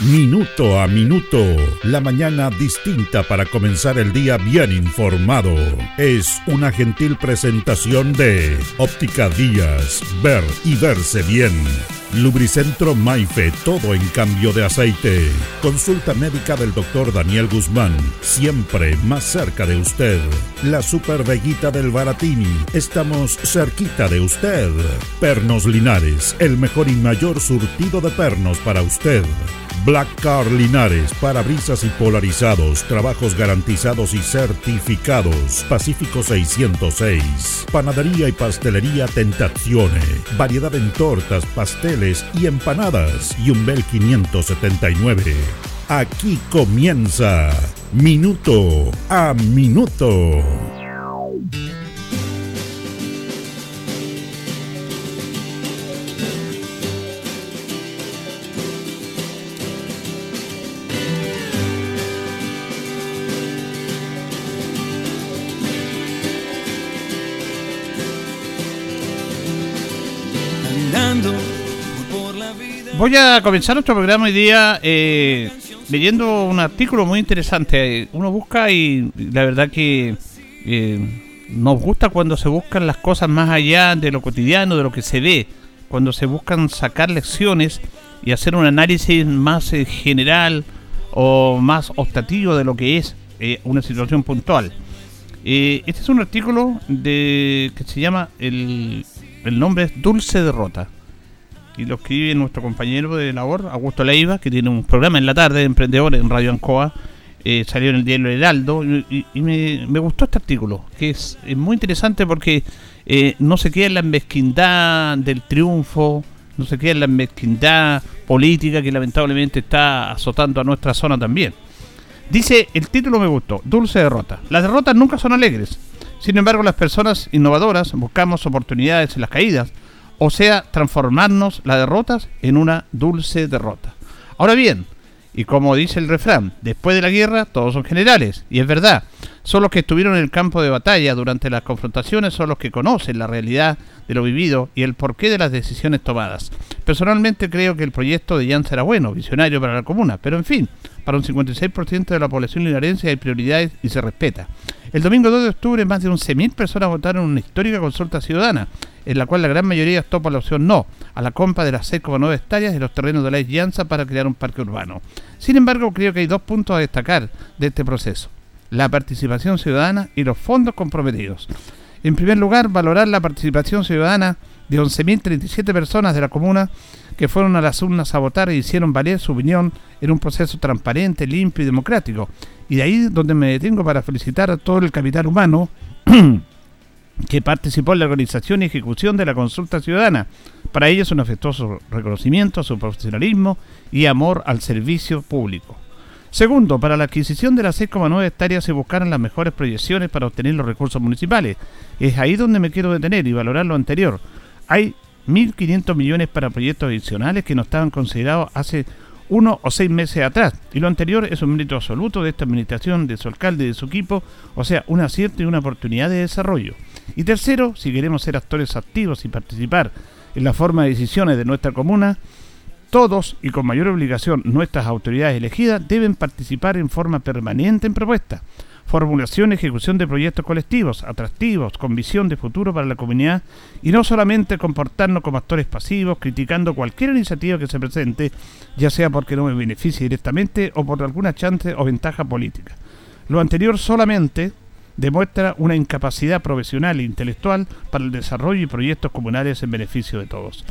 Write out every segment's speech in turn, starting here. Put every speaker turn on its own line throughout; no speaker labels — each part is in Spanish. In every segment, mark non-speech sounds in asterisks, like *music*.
Minuto a Minuto, la mañana distinta para comenzar el día bien informado. Es una gentil presentación de Óptica Díaz, ver y verse bien. Lubricentro Maife, todo en cambio de aceite. Consulta médica del doctor Daniel Guzmán, siempre más cerca de usted. La Super Veguita del Baratini, estamos cerquita de usted. Pernos Linares, el mejor y mayor surtido de pernos para usted. Black Car Linares, parabrisas y polarizados, trabajos garantizados y certificados. Pacífico 606. Panadería y pastelería Tentazione. Variedad en tortas, pasteles y empanadas. Y un Bel 579. Aquí comienza Minuto a Minuto.
Voy a comenzar nuestro programa hoy día eh, leyendo un artículo muy interesante. Uno busca y la verdad que eh, nos gusta cuando se buscan las cosas más allá de lo cotidiano, de lo que se ve, cuando se buscan sacar lecciones y hacer un análisis más eh, general o más optativo de lo que es una situación puntual. este es un artículo de que se llama el, el nombre es Dulce Derrota y lo escribe nuestro compañero de labor, Augusto Leiva, que tiene un programa en la tarde de emprendedores en Radio Ancoa, eh, salió en el diario Heraldo, y, me, gustó este artículo, que es, muy interesante porque eh, no se queda en la mezquindad del triunfo, no se queda en la mezquindad política que lamentablemente está azotando a nuestra zona también. Dice, el título me gustó, Dulce Derrota. Las derrotas nunca son alegres. Sin embargo, las personas innovadoras buscamos oportunidades en las caídas o sea, transformarnos las derrotas en una dulce derrota. Ahora bien, y como dice el refrán, después de la guerra todos son generales, y es verdad, son los que estuvieron en el campo de batalla durante las confrontaciones, son los que conocen la realidad de lo vivido y el porqué de las decisiones tomadas. Personalmente creo que el proyecto de Jan será bueno, visionario para la comuna, pero en fin, para un 56% de la población linarense hay prioridades y se respeta. El domingo 2 de octubre más de 11.000 personas votaron en una histórica consulta ciudadana, en la cual la gran mayoría topa la opción no a la compra de las 6,9 hectáreas de los terrenos de la Llanza para crear un parque urbano. Sin embargo, creo que hay dos puntos a destacar de este proceso. La participación ciudadana y los fondos comprometidos. En primer lugar, valorar la participación ciudadana de 11.037 personas de la comuna que fueron a las urnas a votar e hicieron valer su opinión en un proceso transparente, limpio y democrático. Y de ahí donde me detengo para felicitar a todo el capital humano *clears throat* que participó en la organización y ejecución de la consulta ciudadana. Para ellos un afectuoso reconocimiento a su profesionalismo y amor al servicio público. Segundo, para la adquisición de las 6,9 hectáreas se buscaron las mejores proyecciones para obtener los recursos municipales. Es ahí donde me quiero detener y valorar lo anterior. Hay 1.500 millones para proyectos adicionales que no estaban considerados hace uno o seis meses atrás. Y lo anterior es un mérito absoluto de esta administración, de su alcalde y de su equipo, o sea, un acierto y una oportunidad de desarrollo. Y tercero, si queremos ser actores activos y participar en la forma de decisiones de nuestra comuna, todos y con mayor obligación nuestras autoridades elegidas deben participar en forma permanente en propuestas formulación y ejecución de proyectos colectivos, atractivos, con visión de futuro para la comunidad y no solamente comportarnos como actores pasivos, criticando cualquier iniciativa que se presente, ya sea porque no me beneficie directamente o por alguna chance o ventaja política. Lo anterior solamente demuestra una incapacidad profesional e intelectual para el desarrollo y proyectos comunales en beneficio de todos.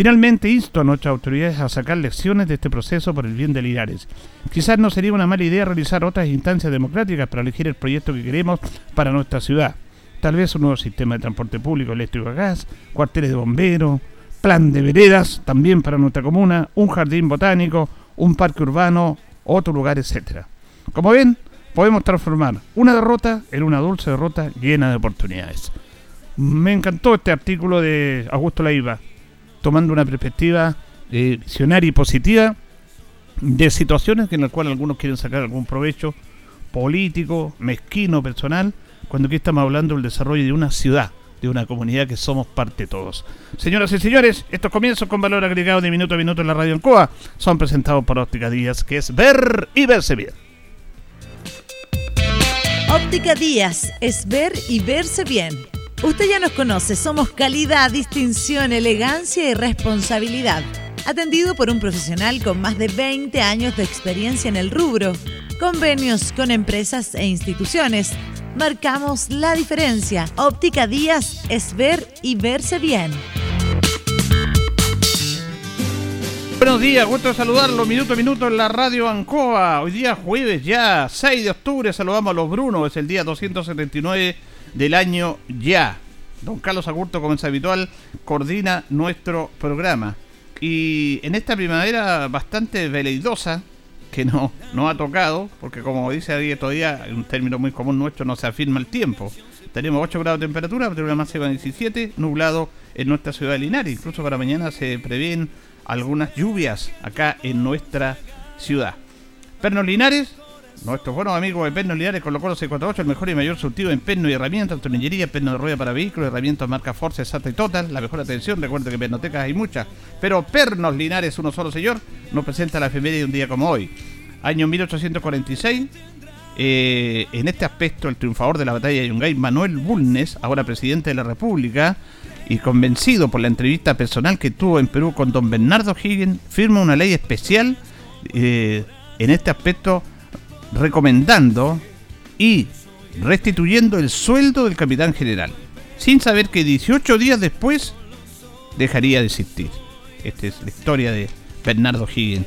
Finalmente, insto a nuestras autoridades a sacar lecciones de este proceso por el bien de Linares. Quizás no sería una mala idea realizar otras instancias democráticas para elegir el proyecto que queremos para nuestra ciudad. Tal vez un nuevo sistema de transporte público eléctrico a gas, cuarteles de bomberos, plan de veredas también para nuestra comuna, un jardín botánico, un parque urbano, otro lugar, etc. Como ven, podemos transformar una derrota en una dulce derrota llena de oportunidades. Me encantó este artículo de Augusto Leiva tomando una perspectiva eh, visionaria y positiva de situaciones en las cuales algunos quieren sacar algún provecho político, mezquino, personal, cuando aquí estamos hablando del desarrollo de una ciudad, de una comunidad que somos parte todos. Señoras y señores, estos comienzos con valor agregado de minuto a minuto en la radio Ancoa son presentados por Óptica Díaz, que es ver y verse bien.
Óptica Díaz es ver y verse bien. Usted ya nos conoce, somos calidad, distinción, elegancia y responsabilidad. Atendido por un profesional con más de 20 años de experiencia en el rubro. Convenios con empresas e instituciones marcamos la diferencia. Óptica Díaz es ver y verse bien.
Buenos días, gusto saludarlo minuto a minuto en la radio Ancoa. Hoy día jueves ya, 6 de octubre, saludamos a los Brunos, es el día 279 del año ya. Don Carlos Agurto, como es habitual, coordina nuestro programa. Y en esta primavera bastante veleidosa, que no, no ha tocado, porque como dice ahí todavía, un término muy común nuestro, no se afirma el tiempo. Tenemos 8 grados de temperatura, temperatura máxima de 17, nublado en nuestra ciudad de Linares. Incluso para mañana se prevén algunas lluvias acá en nuestra ciudad. Pernos Linares, nuestros buenos amigos de Pernos Linares colocó los 648, el mejor y mayor surtido en perno y herramientas, tornillería, perno de rueda para vehículos, herramientas marca Force, Sata y Total, la mejor atención, recuerde que pernotecas hay muchas, pero Pernos Linares, uno solo señor, nos presenta la efeméride de un día como hoy. Año 1846, eh, en este aspecto, el triunfador de la batalla de Yungay, Manuel Bulnes, ahora presidente de la República, y convencido por la entrevista personal que tuvo en Perú con don Bernardo Higgins, firma una ley especial eh, en este aspecto recomendando y restituyendo el sueldo del capitán general, sin saber que 18 días después dejaría de existir. Esta es la historia de Bernardo Higgins.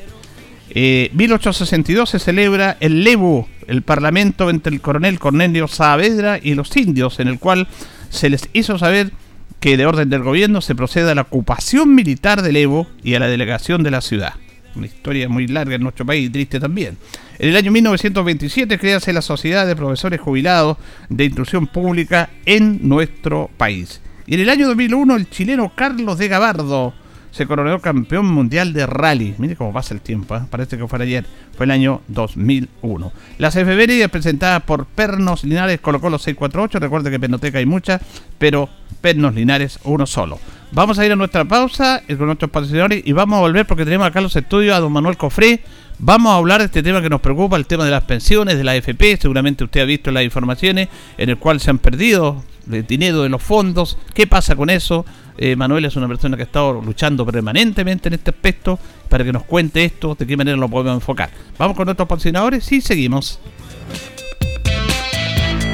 Eh, 1862 se celebra el Lebu, el parlamento entre el coronel Cornelio Saavedra y los indios, en el cual se les hizo saber que de orden del gobierno se procede a la ocupación militar del Evo y a la delegación de la ciudad. Una historia muy larga en nuestro país y triste también. En el año 1927 créase la Sociedad de Profesores Jubilados de Instrucción Pública en nuestro país. Y en el año 2001 el chileno Carlos de Gabardo se coronó campeón mundial de rally. Mire cómo pasa el tiempo, ¿eh? parece que fuera ayer. Fue el año 2001. Las efemérides presentadas por Pernos Linares colocó los 648. Recuerde que Pernoteca hay muchas, pero Pernos Linares uno solo. Vamos a ir a nuestra pausa eh, con nuestros patrocinadores y vamos a volver porque tenemos acá los estudios a don Manuel Cofré. Vamos a hablar de este tema que nos preocupa, el tema de las pensiones, de la AFP. Seguramente usted ha visto las informaciones en el cual se han perdido el dinero de los fondos. ¿Qué pasa con eso? Eh, Manuel es una persona que ha estado luchando permanentemente en este aspecto para que nos cuente esto, de qué manera lo podemos enfocar. Vamos con nuestros patrocinadores y seguimos.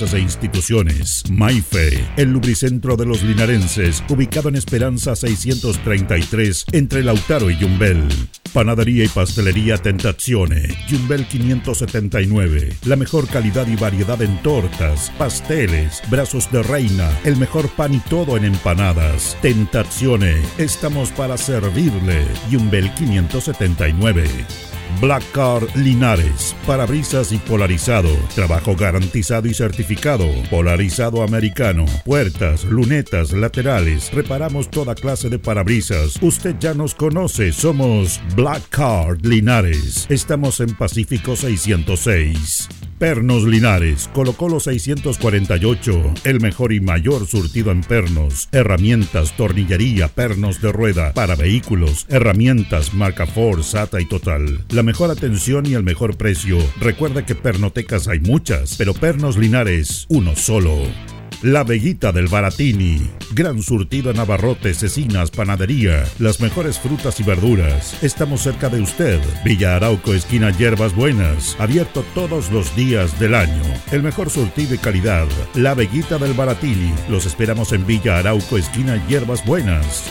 e instituciones. Maife, el lubricentro de los linarenses, ubicado en Esperanza 633, entre Lautaro y Yumbel. Panadería y pastelería Tentazione, Yumbel 579. La mejor calidad y variedad en tortas, pasteles, brazos de reina, el mejor pan y todo en empanadas. Tentazione, estamos para servirle. Yumbel 579. Black Car Linares, parabrisas y polarizado, trabajo garantizado y certificado, polarizado americano, puertas, lunetas, laterales, reparamos toda clase de parabrisas. Usted ya nos conoce, somos Black Card Linares. Estamos en Pacífico 606. Pernos Linares, colocó los 648, el mejor y mayor surtido en pernos, herramientas, tornillería, pernos de rueda, para vehículos, herramientas, marca Ford, SATA y Total. La mejor atención y el mejor precio. Recuerda que pernotecas hay muchas, pero Pernos Linares, uno solo. La Veguita del Baratini. Gran surtido en abarrotes, cecinas, panadería. Las mejores frutas y verduras. Estamos cerca de usted. Villa Arauco, esquina Hierbas Buenas. Abierto todos los días del año. El mejor surtido y calidad. La Veguita del Baratini. Los esperamos en Villa Arauco, esquina Hierbas Buenas.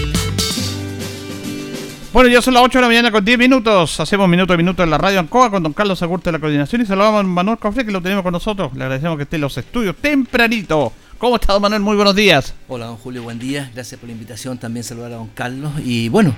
Bueno, ya son las 8 de la mañana con 10 minutos. Hacemos minuto a minuto en la radio Ancoa con don Carlos Agurte de la coordinación y saludamos a Manuel Cofre que lo tenemos con nosotros. Le agradecemos que esté en los estudios tempranito. ¿Cómo está don Manuel? Muy buenos días.
Hola don Julio, buen día. Gracias por la invitación. También saludar a don Carlos. Y bueno,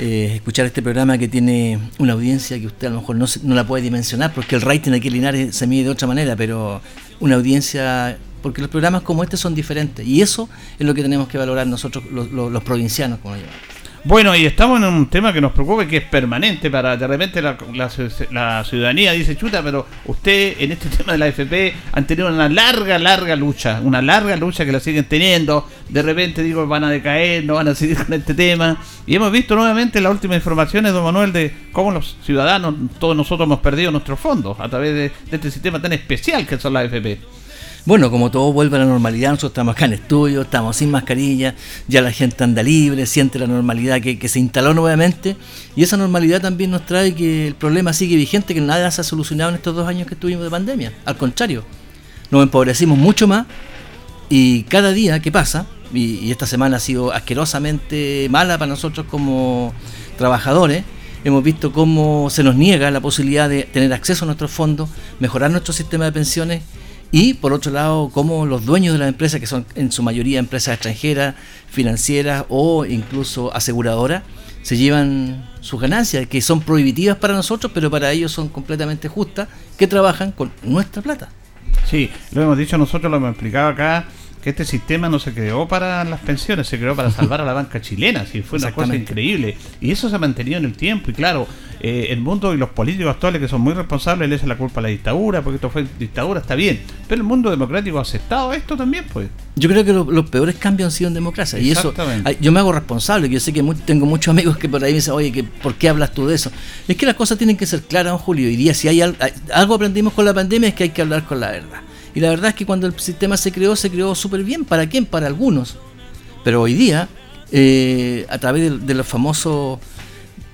eh, escuchar este programa que tiene una audiencia que usted a lo mejor no, no la puede dimensionar porque el rating aquí en Linares se mide de otra manera, pero una audiencia porque los programas como este son diferentes y eso es lo que tenemos que valorar nosotros los, los, los provincianos como llamamos.
Bueno, y estamos en un tema que nos preocupa y que es permanente para de repente la, la, la, ciudadanía dice, chuta, pero usted en este *laughs* tema de la FP han tenido una larga, larga lucha, una larga lucha que la siguen teniendo, de repente digo, van a decaer, no van a seguir *laughs* con este tema, y hemos visto nuevamente las últimas informaciones, don Manuel, de cómo los ciudadanos, todos nosotros hemos perdido nuestros fondos a través de, de este sistema tan especial que son las FP.
Bueno, como todo vuelve a la normalidad, nosotros estamos acá en estudio, estamos sin mascarilla, ya la gente anda libre, siente la normalidad que, se instaló nuevamente y esa normalidad también nos trae que el problema sigue vigente, que nada se ha solucionado en estos dos años que estuvimos de pandemia. Al contrario, nos empobrecimos mucho más y cada día que pasa, y esta semana ha sido asquerosamente mala para nosotros como trabajadores, hemos visto cómo se nos niega la posibilidad de tener acceso a nuestros fondos, mejorar nuestro sistema de pensiones y por otro lado, cómo los dueños de las empresas, que son en su mayoría empresas extranjeras, financieras o incluso aseguradoras, se llevan sus ganancias, que son prohibitivas para nosotros, pero para ellos son completamente justas, que trabajan con nuestra plata.
Sí, lo hemos dicho nosotros, lo hemos explicado acá, que este sistema no se creó para las pensiones, se creó para salvar a la banca chilena, si fue una cosa increíble. Y eso se ha mantenido en el tiempo, y claro, eh, el mundo y los políticos actuales que son muy responsables le echan la culpa a la dictadura, porque esto fue dictadura, está bien. Pero el mundo democrático ha aceptado esto también, pues.
Yo creo que lo, los peores cambios han sido en democracia. Y eso, yo me hago responsable, que yo sé que muy, tengo muchos amigos que por ahí me dicen, oye, que, ¿por qué hablas tú de eso? Es que las cosas tienen que ser claras, don Julio. Hoy día, si hay algo aprendimos con la pandemia, es que hay que hablar con la verdad. Y la verdad es que cuando el sistema se creó, se creó súper bien. ¿Para quién? Para algunos. Pero hoy día, eh, a través de, de, los famosos...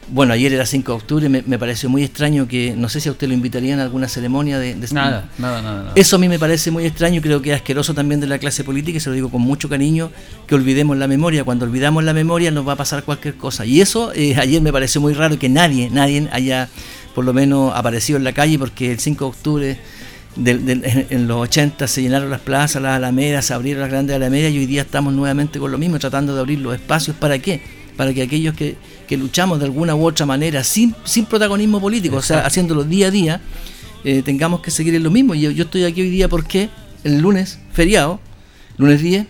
Bueno, ayer era 5 de octubre, me, me, pareció muy extraño que, no sé si a usted lo invitarían a alguna ceremonia de... de
nada, nada, nada, nada,
Eso a mí me parece muy extraño, creo que es asqueroso también de la clase política, y se lo digo con mucho cariño, que olvidemos la memoria. Cuando olvidamos la memoria nos va a pasar cualquier cosa. Y eso eh, ayer me pareció muy raro que nadie, nadie haya por lo menos aparecido en la calle, porque el 5 de octubre de, de, en los 80 se llenaron las plazas, las alamedas, se abrieron las grandes alamedas y hoy día estamos nuevamente con lo mismo, tratando de abrir los espacios. ¿Para qué? Para que aquellos que, que luchamos de alguna u otra manera, sin, sin protagonismo político, Exacto. o sea, haciéndolo día a día, eh, tengamos que seguir en lo mismo. Y yo, yo estoy aquí hoy día porque el lunes, feriado, lunes 10,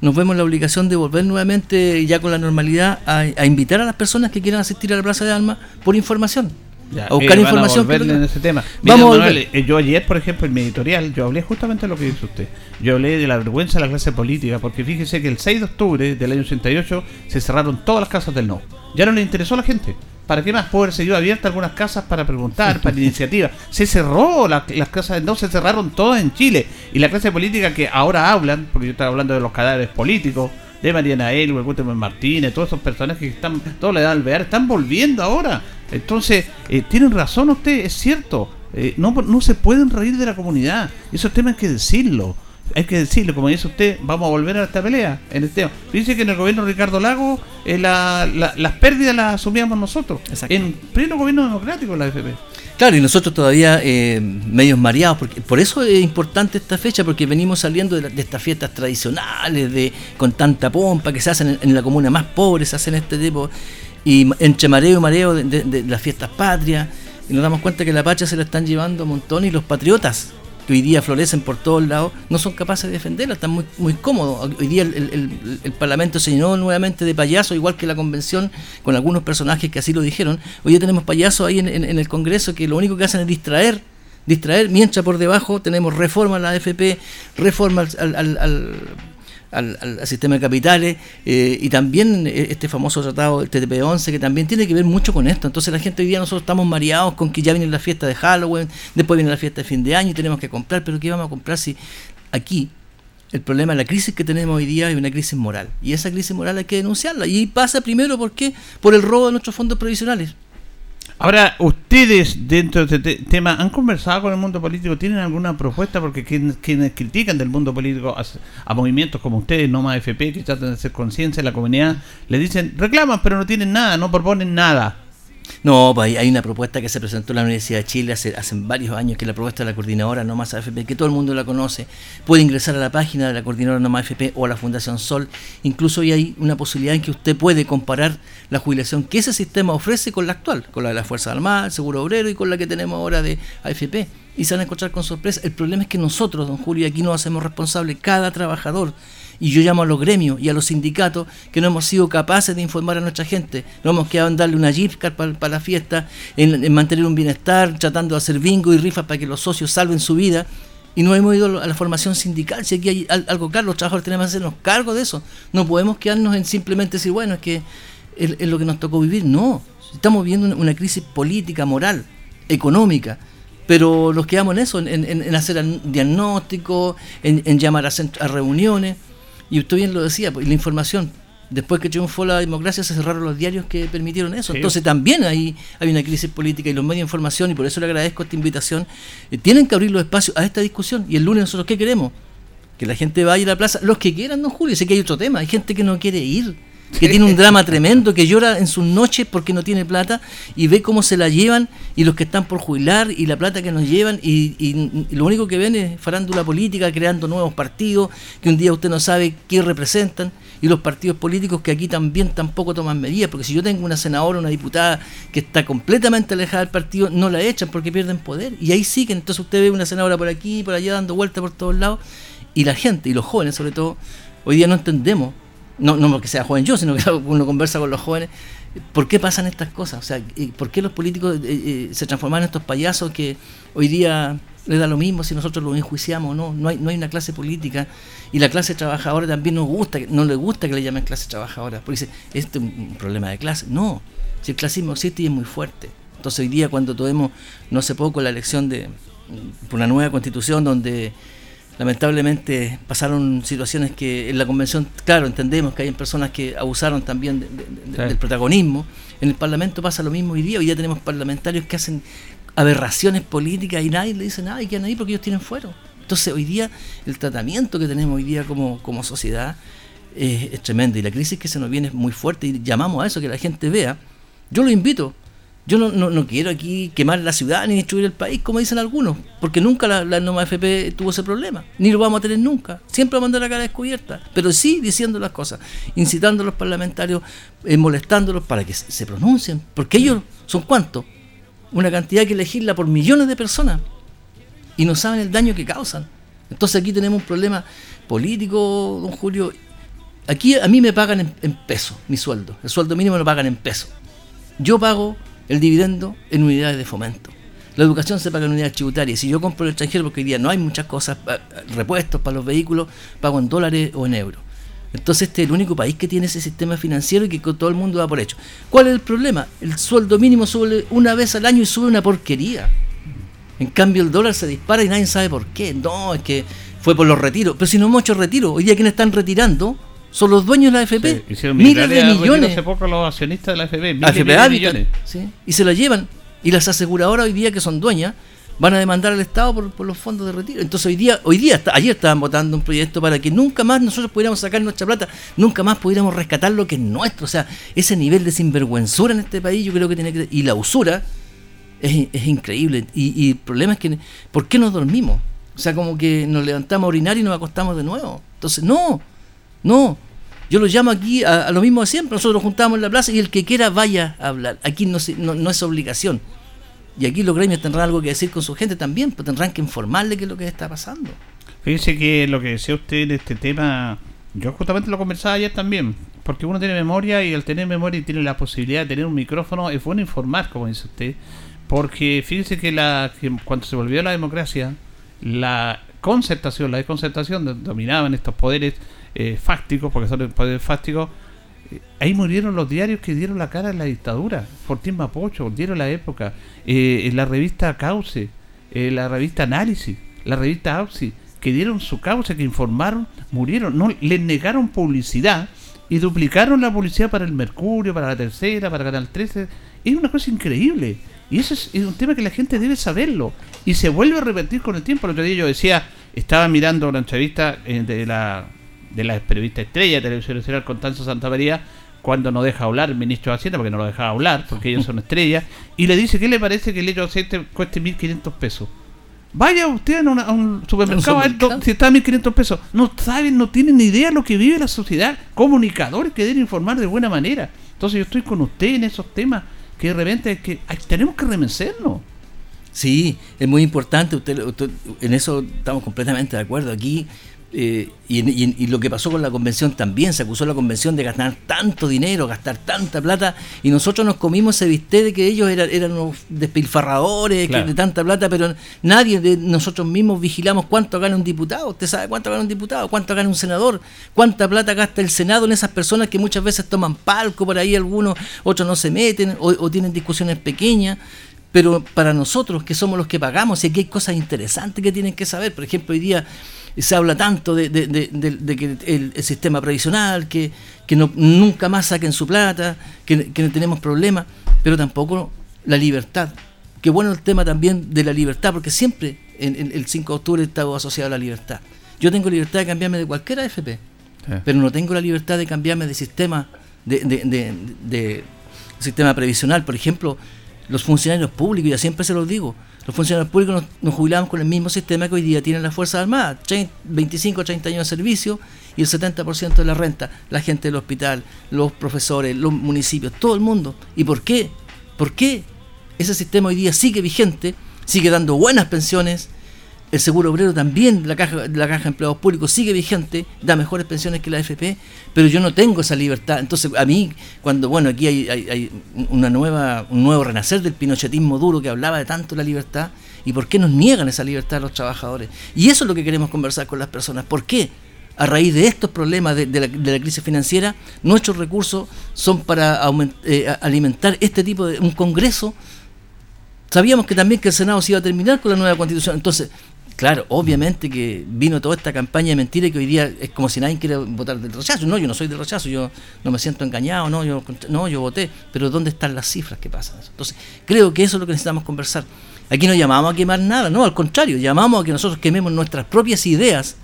nos vemos la obligación de volver nuevamente ya con la normalidad a, a invitar a las personas que quieran asistir a la Plaza de Alma por información.
Ya, a buscar eh, información a en ese tema. Mira, Vamos Manuel, eh, yo ayer, por ejemplo, en mi editorial, yo hablé justamente de lo que dice usted. Yo hablé de la vergüenza de la clase política, porque fíjese que el 6 de octubre del año 88 se cerraron todas las casas del no. Ya no le interesó a la gente. ¿Para qué más? Poder seguir abiertas algunas casas para preguntar, para *laughs* iniciativa. Se cerró, la, las casas del no se cerraron todas en Chile. Y la clase política que ahora hablan, porque yo estaba hablando de los cadáveres políticos, de Mariana Elwell, Gutenberg Martínez, todos esos personajes que están, toda la edad alvear, están volviendo ahora. Entonces, eh, tienen razón usted, es cierto. Eh, no, no se pueden reír de la comunidad. Esos temas hay que decirlo. Hay que decirlo, como dice usted, vamos a volver a esta pelea en este tema. Dice que en el gobierno de Ricardo Lago eh, la, la, las pérdidas las asumíamos nosotros. En pleno gobierno democrático la FP.
Claro, y nosotros todavía eh, medios mareados, porque por eso es importante esta fecha, porque venimos saliendo de, la, de, estas fiestas tradicionales, de con tanta pompa que se hacen en, en, la comuna más pobre, se hacen este tipo, y entre mareo y mareo de, de, de, las fiestas patrias, y nos damos cuenta que la pacha se la están llevando un montón y los patriotas que hoy día florecen por todos lados, no son capaces de defenderla, están muy, muy cómodos. Hoy día el, Parlamento se llenó nuevamente de payasos, igual que la convención, con algunos personajes que así lo dijeron. Hoy día tenemos payasos ahí en, el Congreso que lo único que hacen es distraer, distraer, mientras por debajo tenemos reforma a la AFP, reforma al al, al, sistema de capitales eh, y también este famoso tratado del TTP-11 que también tiene que ver mucho con esto. Entonces la gente hoy día nosotros estamos mareados con que ya viene la fiesta de Halloween, después viene la fiesta de fin de año y tenemos que comprar, pero ¿qué vamos a comprar si aquí el problema, la crisis que tenemos hoy día es una crisis moral. Y esa crisis moral hay que denunciarla. Y pasa primero ¿por qué? por el robo de nuestros fondos provisionales.
Ahora, ustedes dentro de este tema han conversado con el mundo político, ¿tienen alguna propuesta? Porque quienes, critican del mundo político a, movimientos como ustedes, no más FP, que tratan de hacer conciencia en la comunidad, le dicen, reclaman, pero no tienen nada, no proponen nada.
No, pues hay una propuesta que se presentó en la Universidad de Chile hace, hace varios años, que es la propuesta de la coordinadora No Más AFP, que todo el mundo la conoce. Puede ingresar a la página de la coordinadora No Más AFP o a la Fundación Sol. Incluso hoy hay una posibilidad en que usted puede comparar la jubilación que ese sistema ofrece con la actual, con la de la Fuerza Armada, el Seguro Obrero y con la que tenemos ahora de AFP. Y se van a encontrar con sorpresa. El problema es que nosotros, don Julio, aquí nos hacemos responsables, cada trabajador y yo llamo a los gremios y a los sindicatos que no hemos sido capaces de informar a nuestra gente. No hemos quedado en darle una gift card para la fiesta, en, mantener un bienestar, tratando de hacer bingo y rifas para que los socios salven su vida. Y no hemos ido a la formación sindical. Si aquí hay algo claro, los trabajadores tenemos que hacernos cargo de eso. No podemos quedarnos en simplemente decir, bueno, es que es, lo que nos tocó vivir. No, estamos viviendo una, crisis política, moral, económica pero nos quedamos en eso, en, hacer diagnóstico, en, llamar a, reuniones. Y usted bien lo decía, pues, la información. Después que triunfó la democracia se cerraron los diarios que permitieron eso. Entonces también hay, hay una crisis política y los medios de información, y por eso le agradezco esta invitación, eh, tienen que abrir los espacios a esta discusión. Y el lunes nosotros, ¿qué queremos? Que la gente vaya a la plaza, los que quieran, don Julio. Sé que hay otro tema, hay gente que no quiere ir que tiene un drama tremendo, que llora en sus noches porque no tiene plata y ve cómo se la llevan y los que están por jubilar y la plata que nos llevan y, lo único que ven es farándula política, creando nuevos partidos que un día usted no sabe qué representan y los partidos políticos que aquí también tampoco toman medidas, porque si yo tengo una senadora, una diputada que está completamente alejada del partido, no la echan porque pierden poder y ahí sí que entonces usted ve una senadora por aquí, por allá dando vueltas por todos lados y la gente y los jóvenes sobre todo hoy día no entendemos no, no porque sea joven yo, sino que *laughs* uno conversa con los jóvenes, ¿por qué pasan estas cosas? O sea, ¿por qué los políticos eh, eh, se transforman en estos payasos que hoy día les da lo mismo si nosotros los enjuiciamos no? No hay, no hay una clase política y la clase trabajadora también nos gusta, no le gusta que le llamen clase trabajadora, porque dice, este es un problema de clase. No, si el clasismo existe y es muy fuerte. Entonces hoy día cuando tuvimos no hace poco la elección de por una nueva constitución donde lamentablemente pasaron situaciones que en la convención, claro, entendemos que hay personas que abusaron también del protagonismo. En el Parlamento pasa lo mismo hoy día. Hoy día tenemos parlamentarios que hacen aberraciones políticas y nadie le dice nada y quedan ahí porque ellos tienen fuero. Entonces hoy día el tratamiento que tenemos hoy día como, como sociedad es, es tremendo y la crisis que se nos viene es muy fuerte y llamamos a eso, que la gente vea. Yo lo invito, yo no, no, quiero aquí quemar la ciudad ni destruir el país, como dicen algunos, porque nunca la, la NOMA FP tuvo ese problema, ni lo vamos a tener nunca. Siempre vamos a mandar la cara descubierta, pero sí diciendo las cosas, incitando a los parlamentarios, eh, molestándolos para que se, pronuncien, porque ellos son cuántos? Una cantidad que legisla por millones de personas y no saben el daño que causan. Entonces aquí tenemos un problema político, don Julio. Aquí a mí me pagan en, en peso mi sueldo, el sueldo mínimo lo pagan en peso. Yo pago el dividendo en unidades de fomento. La educación se paga en unidades tributarias. Si yo compro en el extranjero, porque hoy día no hay muchas cosas, repuestos para los vehículos, pago en dólares o en euros. Entonces este es el único país que tiene ese sistema financiero y que todo el mundo da por hecho. ¿Cuál es el problema? El sueldo mínimo sube una vez al año y sube una porquería. En cambio el dólar se dispara y nadie sabe por qué. No, es que fue por los retiros. Pero si no hemos hecho retiro, hoy día quienes están retirando son los dueños de la AFP. miles de millones.
Hace poco los accionistas de la AFP,
miles millones. Y se la llevan. Y las aseguradoras hoy día que son dueñas van a demandar al Estado por, los fondos de retiro. Entonces hoy día, hoy día, ayer estaban votando un proyecto para que nunca más nosotros pudiéramos sacar nuestra plata, nunca más pudiéramos rescatar lo que es nuestro. O sea, ese nivel de sinvergüenzura en este país yo creo que tiene que... Y la usura es, es increíble. Y, y, el problema es que, ¿por qué nos dormimos? O sea, como que nos levantamos a orinar y nos acostamos de nuevo. Entonces, no, no, yo lo llamo aquí a, lo mismo de siempre. Nosotros nos juntamos en la plaza y el que quiera vaya a hablar. Aquí no, no, es obligación. Y aquí los gremios tendrán algo que decir con su gente también, pues tendrán que informarle qué es lo que está pasando.
Fíjese que lo que decía usted de este tema, yo justamente lo conversaba ayer también, porque uno tiene memoria y al tener memoria y tiene la posibilidad de tener un micrófono, es bueno informar, como dice usted, porque fíjese que, la, que cuando se volvió la democracia, la concertación, la desconcertación dominaban estos poderes eh, fácticos, porque son poderes fácticos, eh, ahí murieron los diarios que dieron la cara a la dictadura. Fortín Mapocho, dieron la época. Eh, en la revista Cauce, la revista Análisis, la revista Auxi. que dieron su causa, que informaron, murieron. No, les negaron publicidad y duplicaron la publicidad para el Mercurio, para la Tercera, para Canal 13. Es una cosa increíble. Y eso es, un tema que la gente debe saberlo. Y se vuelve a repetir con el tiempo. El otro día yo decía, estaba mirando una entrevista eh, de la de la periodista estrella de Televisión Nacional, Constanza Santa María, cuando no deja hablar el ministro de Hacienda, porque no lo deja hablar, porque ellos son estrellas, y le dice, ¿qué le parece que el litro de aceite cueste 1.500 pesos? Vaya usted a, un supermercado, a ver si está a 1.500 pesos. No saben, no tienen ni idea de lo que vive la sociedad. Comunicadores que deben informar de buena manera. Entonces yo estoy con usted en esos temas que de repente que, tenemos que remencernos.
Sí, es muy importante, usted, en eso estamos completamente de acuerdo. Aquí eh, y, lo que pasó con la convención también, se acusó a la convención de gastar tanto dinero, gastar tanta plata, y nosotros nos comimos ese viste de que ellos eran, eran unos despilfarradores de tanta plata, pero nadie de nosotros mismos vigilamos cuánto gana un diputado. Usted sabe cuánto gana un diputado, cuánto gana un senador, cuánta plata gasta el Senado en esas personas que muchas veces toman palco por ahí, algunos, otros no se meten o tienen discusiones pequeñas pero para nosotros que somos los que pagamos y aquí hay cosas interesantes que tienen que saber. Por ejemplo, hoy día se habla tanto de, que el, sistema previsional, que, no, nunca más saquen su plata, que, no tenemos problemas, pero tampoco la libertad. Qué bueno el tema también de la libertad, porque siempre en, el 5 de octubre está asociado a la libertad. Yo tengo libertad de cambiarme de cualquier AFP, pero no tengo la libertad de cambiarme de sistema, de, sistema previsional. Por ejemplo, los funcionarios públicos, ya siempre se los digo, los funcionarios públicos nos, jubilamos con el mismo sistema que hoy día tienen las Fuerzas Armadas, 25 o 30 años de servicio y el 70% de la renta, la gente del hospital, los profesores, los municipios, todo el mundo. ¿Y por qué? ¿Por qué ese sistema hoy día sigue vigente, sigue dando buenas pensiones, el seguro obrero también, la caja, la caja de empleados públicos sigue vigente, da mejores pensiones que la AFP, pero yo no tengo esa libertad. Entonces, a mí, cuando, bueno, aquí hay, una nueva, un nuevo renacer del pinochetismo duro que hablaba de tanto la libertad, ¿y por qué nos niegan esa libertad a los trabajadores? Y eso es lo que queremos conversar con las personas. ¿Por qué? A raíz de estos problemas de, la, crisis financiera, nuestros recursos son para eh, alimentar este tipo de un Congreso Sabíamos que también que el Senado se iba a terminar con la nueva constitución. Entonces, Claro, obviamente que vino toda esta campaña de mentira que hoy día es como si nadie quiere votar del rechazo. No, yo no soy del rechazo, yo no me siento engañado, no, yo no, yo voté. Pero ¿dónde están las cifras que pasan? Entonces, creo que eso es lo que necesitamos conversar. Aquí no llamamos a quemar nada, no, al contrario, llamamos a que nosotros quememos nuestras propias ideas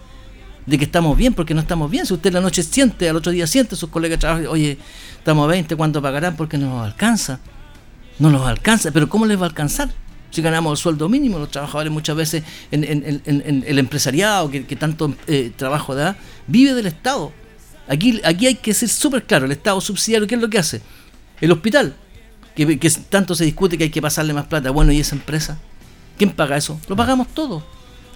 de que estamos bien porque no estamos bien. Si usted la noche siente, al otro día siente, sus colegas trabajan, oye, estamos a 20, ¿cuánto pagarán? Porque no nos alcanza. No nos alcanza, pero ¿cómo les va a alcanzar? Si ganamos el sueldo mínimo, los trabajadores muchas veces en, el empresariado que, tanto eh, trabajo da, vive del Estado. Aquí, aquí hay que ser súper claro, el Estado subsidiario, ¿qué es lo que hace? El hospital, que, que tanto se discute que hay que pasarle más plata, bueno, ¿y esa empresa? ¿Quién paga eso? Lo pagamos todos.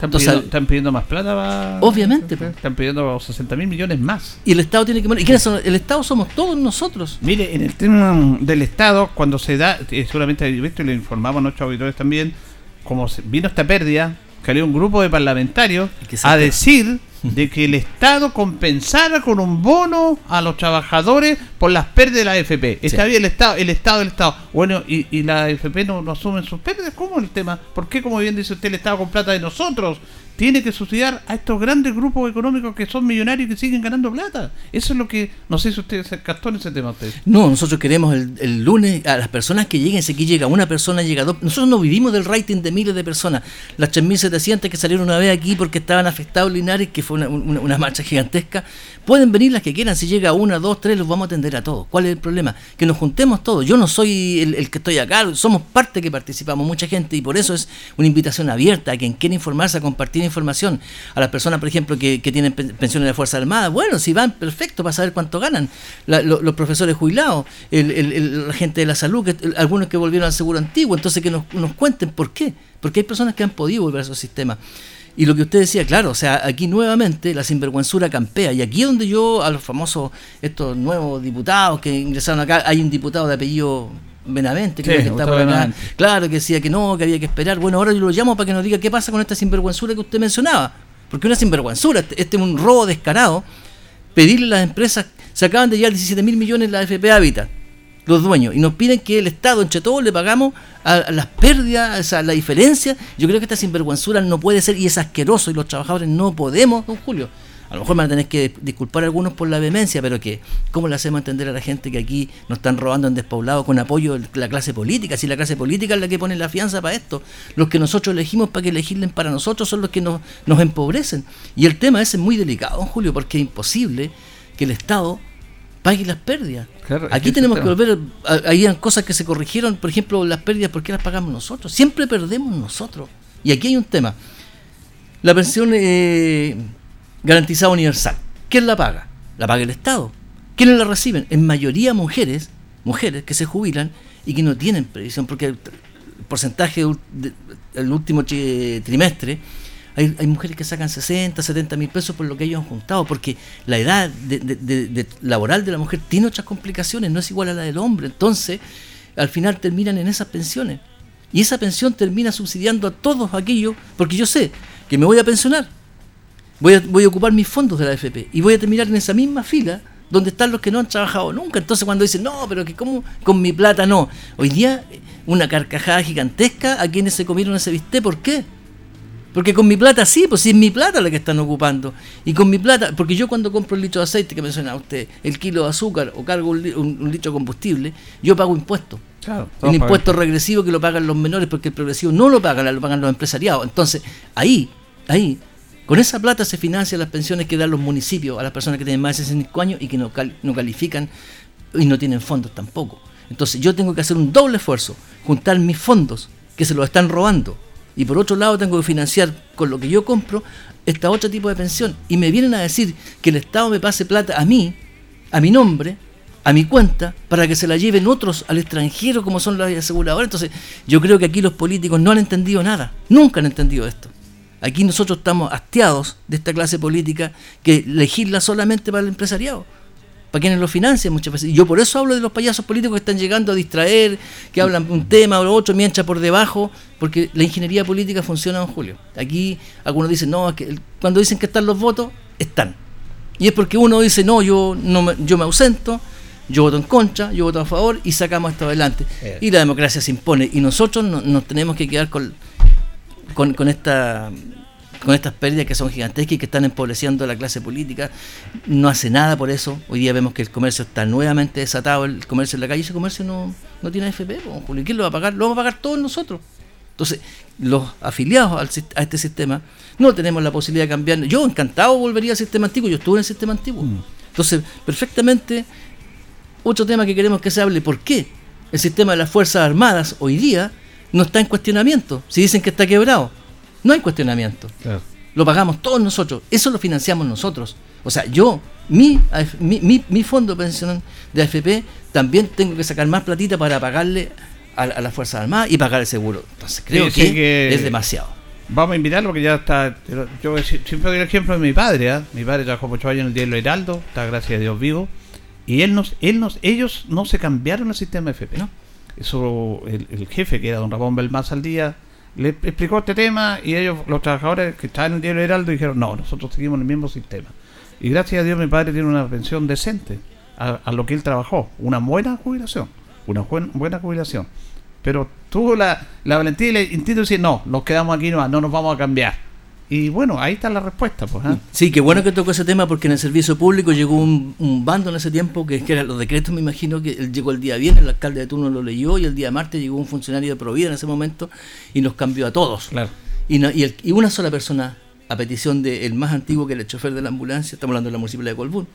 Están, pidiendo, más plata.
Obviamente.
Están pidiendo 60 mil millones más.
Y el Estado tiene que ¿Y quiénes son? El Estado somos todos nosotros.
Mire, en el tema del Estado, cuando se da, eh, seguramente visto y le informamos a nuestros auditores también, como vino esta pérdida, había un grupo de parlamentarios a decir de que el Estado compensara con un bono a los trabajadores por las pérdidas de la AFP. Está bien el Estado, el Estado, el Estado. Bueno, y, y la AFP no, no asumen sus pérdidas. ¿Cómo el tema? ¿Por qué, como bien dice usted, el Estado con plata de nosotros? tiene que subsidiar a estos grandes grupos económicos que son millonarios y que siguen ganando plata. Eso es lo que, no sé si usted se captó en ese tema. Usted.
No, nosotros queremos el, lunes a las personas que lleguen, si aquí llega una persona, llega dos. Nosotros no vivimos del rating de miles de personas. Las 3.700 que salieron una vez aquí porque estaban afectados Linares, que fue una, marcha gigantesca, pueden venir las que quieran. Si llega una, dos, tres, los vamos a atender a todos. ¿Cuál es el problema? Que nos juntemos todos. Yo no soy el, que estoy acá, somos parte que participamos, mucha gente, y por eso es una invitación abierta a quien quiera informarse, a compartir información. A las personas, por ejemplo, que, tienen pensiones de la Fuerza Armada, bueno, si van, perfecto, para saber cuánto ganan. los profesores jubilados, la gente de la salud, algunos que volvieron al seguro antiguo, entonces que nos, cuenten por qué. Porque hay personas que han podido volver a esos sistemas. Y lo que usted decía, claro, o sea, aquí nuevamente la sinvergüenzura campea. Y aquí es donde yo, a los famosos, estos nuevos diputados que ingresaron acá, hay un diputado de apellido Benavente, que está por acá. Claro, que decía que no, que había que esperar. Bueno, ahora yo lo llamo para que nos diga qué pasa con esta sinvergüenzura que usted mencionaba. Porque una sinvergüenzura, este, este es un robo descarado. Pedirle a las empresas, se acaban de llevar 17 mil millones la FP Habitat. Los dueños, y nos piden que el Estado, entre todos, le pagamos a, las pérdidas, a la diferencia. Yo creo que esta sinvergüenzura no puede ser y es asqueroso y los trabajadores no podemos, don Julio. A lo mejor me van a que disculpar a algunos por la vehemencia, pero que, ¿cómo le hacemos entender a la gente que aquí nos están robando en despoblado con apoyo de la clase política? Si la clase política es la que pone la fianza para esto, los que nosotros elegimos para que legislen para nosotros son los que nos, nos empobrecen. Y el tema ese es muy delicado, don Julio, porque es imposible que el Estado pague las pérdidas. Aquí tenemos que volver, habían cosas que se corrigieron, por ejemplo, las pérdidas, ¿por qué las pagamos nosotros? Siempre perdemos nosotros. Y aquí hay un tema. La pensión eh, garantizada universal, ¿quién la paga? La paga el Estado. ¿Quiénes la reciben? En mayoría mujeres, mujeres que se jubilan y que no tienen previsión, porque el porcentaje del último trimestre hay, hay, mujeres que sacan 60, 70 mil pesos por lo que ellos han juntado, porque la edad de, laboral de la mujer tiene otras complicaciones, no es igual a la del hombre. Entonces, al final terminan en esas pensiones. Y esa pensión termina subsidiando a todos aquellos, porque yo sé que me voy a pensionar, voy a, voy a ocupar mis fondos de la AFP y voy a terminar en esa misma fila donde están los que no han trabajado nunca. Entonces cuando dicen, no, pero que como con mi plata no. Hoy día una carcajada gigantesca a quienes se comieron ese bistec, ¿por qué? Porque con mi plata sí, pues sí es mi plata la que están ocupando. Y con mi plata, porque yo cuando compro el litro de aceite que menciona usted, el kilo de azúcar o cargo un, litro de combustible, yo pago impuestos. Claro, un impuesto regresivo que lo pagan los menores porque el progresivo no lo pagan, lo pagan los empresariados. Entonces, ahí, ahí, con esa plata se financian las pensiones que dan los municipios a las personas que tienen más de 65 años y que no, no califican y no tienen fondos tampoco. Entonces yo tengo que hacer un doble esfuerzo, juntar mis fondos que se los están robando y por otro lado tengo que financiar con lo que yo compro esta otro tipo de pensión. Y me vienen a decir que el Estado me pase plata a mí, a mi nombre, a mi cuenta, para que se la lleven otros al extranjero como son las aseguradoras. Entonces yo creo que aquí los políticos no han entendido nada, nunca han entendido esto. Aquí nosotros estamos hastiados de esta clase política que legisla solamente para el empresariado para quienes lo financian muchas veces. Y yo por eso hablo de los payasos políticos que están llegando a distraer, que hablan un tema o otro mientras por debajo, porque la ingeniería política funciona en Julio. Aquí algunos dicen, no, que cuando dicen que están los votos, están. Y es porque uno dice, no, yo, no me, yo me ausento, yo voto en contra, yo voto a favor y sacamos esto adelante. Eh. Y la democracia se impone. Y nosotros nos tenemos que quedar con, con, con esta con estas pérdidas que son gigantescas y que están empobreciendo a la clase política, no hace nada por eso. Hoy día vemos que el comercio está nuevamente desatado, el comercio en la calle, ese comercio no, no tiene AFP, ¿y quién lo va a pagar? Lo vamos a pagar todos nosotros. Entonces, los afiliados a este sistema no tenemos la posibilidad de cambiar. Yo encantado volvería al sistema antiguo, yo estuve en el sistema antiguo. Mm. Entonces, perfectamente, otro tema que queremos que se hable, ¿por qué el sistema de las Fuerzas Armadas hoy día no está en cuestionamiento? Si dicen que está quebrado. No hay cuestionamiento. Lo pagamos todos nosotros. Eso lo financiamos nosotros. O sea, yo, mi, mi, mi, fondo pensión de AFP, también tengo que sacar más platita para pagarle a, a las Fuerzas Armadas y pagar el seguro. Entonces creo que, es demasiado.
Vamos a invitarlo porque ya está. Yo siempre doy el ejemplo de mi padre. ¿eh? Mi padre trabajó muchos años en el Diario Heraldo, está gracias a Dios vivo. Y él nos, él nos, ellos no se cambiaron el sistema FP. ¿no? Eso, el, el jefe que era don Ramón Belmaz al día, le explicó este tema y ellos, los trabajadores que estaban en el diario Heraldo, dijeron, no, nosotros seguimos el mismo sistema. Y gracias a Dios mi padre tiene una pensión decente a, lo que él trabajó, una buena jubilación, una buena jubilación. Pero tuvo la, la valentía y el instinto de decir, no, nos quedamos aquí, no, no nos vamos a cambiar y bueno, ahí está la respuesta. Pues, ¿ah?
Sí, qué bueno que tocó ese tema porque en el servicio público llegó un, bando en ese tiempo que, que eran los decretos, me imagino que él llegó el día viernes, el alcalde de turno lo leyó y el día martes llegó un funcionario de Provida en ese momento y nos cambió a todos. Claro. Y, y, una sola persona, a petición del más antiguo que era el chofer de la ambulancia, estamos hablando de la municipalidad de Colbún,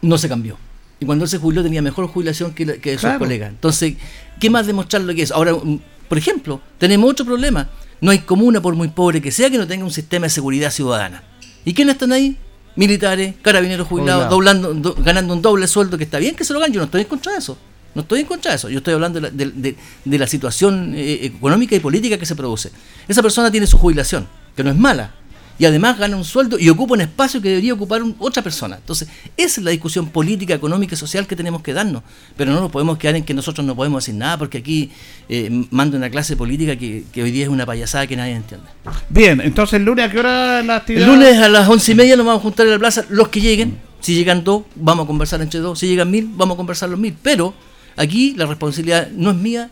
no se cambió. Y cuando él se jubiló tenía mejor jubilación que, que sus colegas. Entonces, ¿qué más demostrarlo que es? Ahora, mm, por ejemplo, tenemos otro problema no hay comuna, por muy pobre que sea, que no tenga un sistema de seguridad ciudadana. ¿Y quiénes están ahí? Militares, carabineros jubilados, doblando, ganando un doble sueldo, que está bien que se lo ganen, yo no estoy en contra de eso. No estoy en contra de eso, yo estoy hablando de la, situación eh, económica y política que se produce. Esa persona tiene su jubilación, que no es mala, y además gana un sueldo y ocupa un espacio que debería ocupar otra persona. Entonces, esa es la discusión política, económica y social que tenemos que darnos. Pero no nos podemos quedar en que nosotros no podemos decir nada porque aquí eh, manda una clase política que, hoy día es una payasada que nadie entiende.
Bien, entonces el lunes a qué hora la actividad?
El lunes a las once y media nos vamos a juntar en la plaza los que lleguen Si llegan dos, vamos a conversar entre dos. Si llegan mil, vamos a conversar los mil. Pero aquí la responsabilidad no es mía,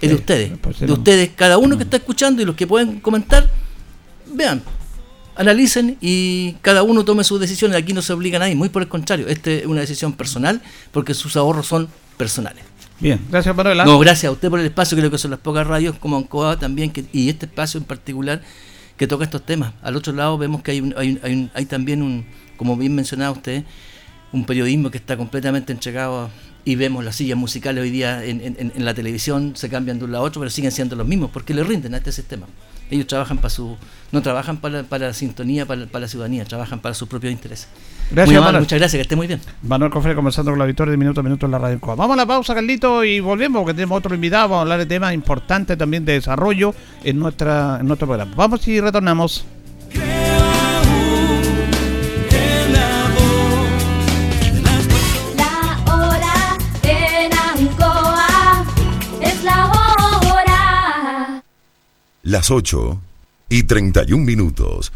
es de ustedes. De ustedes, cada uno que está escuchando y los que pueden comentar, vean, analicen y cada uno tome sus decisiones. Aquí no se obliga a nadie, muy por el contrario, esta es una decisión personal porque sus ahorros son personales.
Bien, gracias Manuela.
No, gracias a usted por el espacio, creo que son las pocas radios como Ancoa también, que, y este espacio en particular que toca estos temas. Al otro lado vemos que hay, hay, hay, hay también un, como bien mencionaba usted, un periodismo que está completamente entregado a, y vemos las sillas musicales hoy día en, la televisión, se cambian de un lado a otro, pero siguen siendo los mismos, porque le rinden a este sistema. Ellos trabajan para su, no trabajan para, para la sintonía, para, la ciudadanía, trabajan para sus propios intereses.
Gracias.
Muchas gracias, que esté muy bien.
Manuel Cofre conversando con la victoria de minuto a minuto en la radio. Vamos a la pausa, Carlito, y volvemos, porque tenemos otro invitado, vamos a hablar de temas importantes también de desarrollo en, nuestra, en nuestro programa. Vamos y retornamos.
Las 8 y 31 minutos.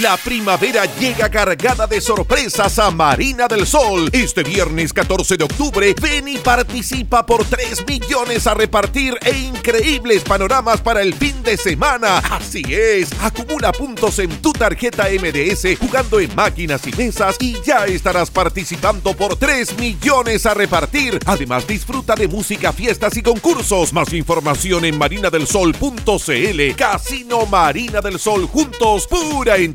La primavera llega cargada de sorpresas a Marina del Sol. Este viernes 14 de octubre, ven y participa por 3 millones a repartir e increíbles panoramas para el fin de semana. Así es, acumula puntos en tu tarjeta MDS jugando en máquinas y mesas y ya estarás participando por 3 millones a repartir. Además, disfruta de música, fiestas y concursos. Más información en marinadelsol.cl. Casino Marina del Sol juntos, pura en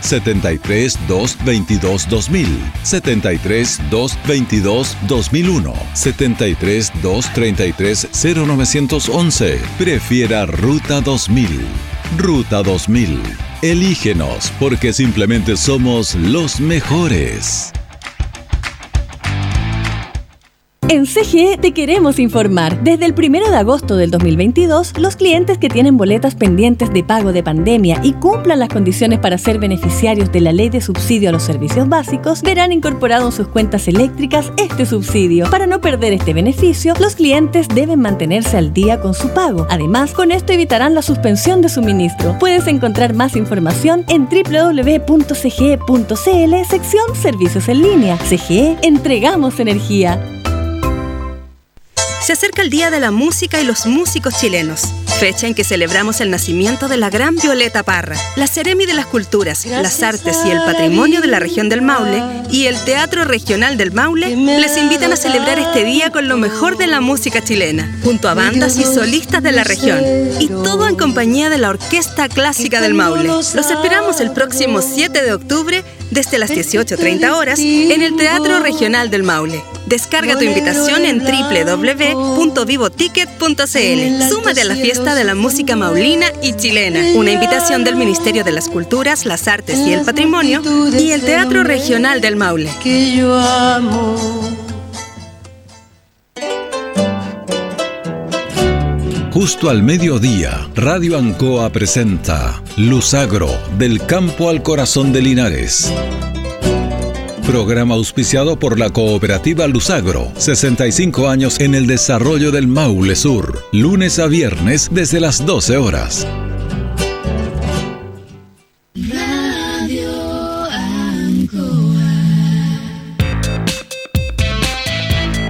73 222 2000, 73 222 2001, 73 233 0911. Prefiera Ruta 2000. Ruta 2000. Elígenos porque simplemente somos los mejores.
En CGE te queremos informar. Desde el 1 de agosto del 2022, los clientes que tienen boletas pendientes de pago de pandemia y cumplan las condiciones para ser beneficiarios de la ley de subsidio a los servicios básicos verán incorporado en sus cuentas eléctricas este subsidio. Para no perder este beneficio, los clientes deben mantenerse al día con su pago. Además, con esto evitarán la suspensión de suministro. Puedes encontrar más información en www.cge.cl sección Servicios en línea. CGE, entregamos energía.
Se acerca el Día de la Música y los Músicos Chilenos, fecha en que celebramos el nacimiento de la gran Violeta Parra, la Ceremi de las Culturas, las Artes y el Patrimonio de la región del Maule y el Teatro Regional del Maule les invitan a celebrar este día con lo mejor de la música chilena, junto a bandas y solistas de la región, y todo en compañía de la Orquesta Clásica del Maule. Los esperamos el próximo 7 de octubre desde las 18.30 horas en el Teatro Regional del Maule. Descarga tu invitación en www.vivoticket.cl. Súmate a la fiesta de la música maulina y chilena. Una invitación del Ministerio de las Culturas, las Artes y el Patrimonio y el Teatro Regional del Maule.
Justo al mediodía, Radio Ancoa presenta Luzagro, del campo al corazón de Linares. Programa auspiciado por la cooperativa Luzagro. 65 años en el desarrollo del Maule Sur. Lunes a viernes desde las 12 horas.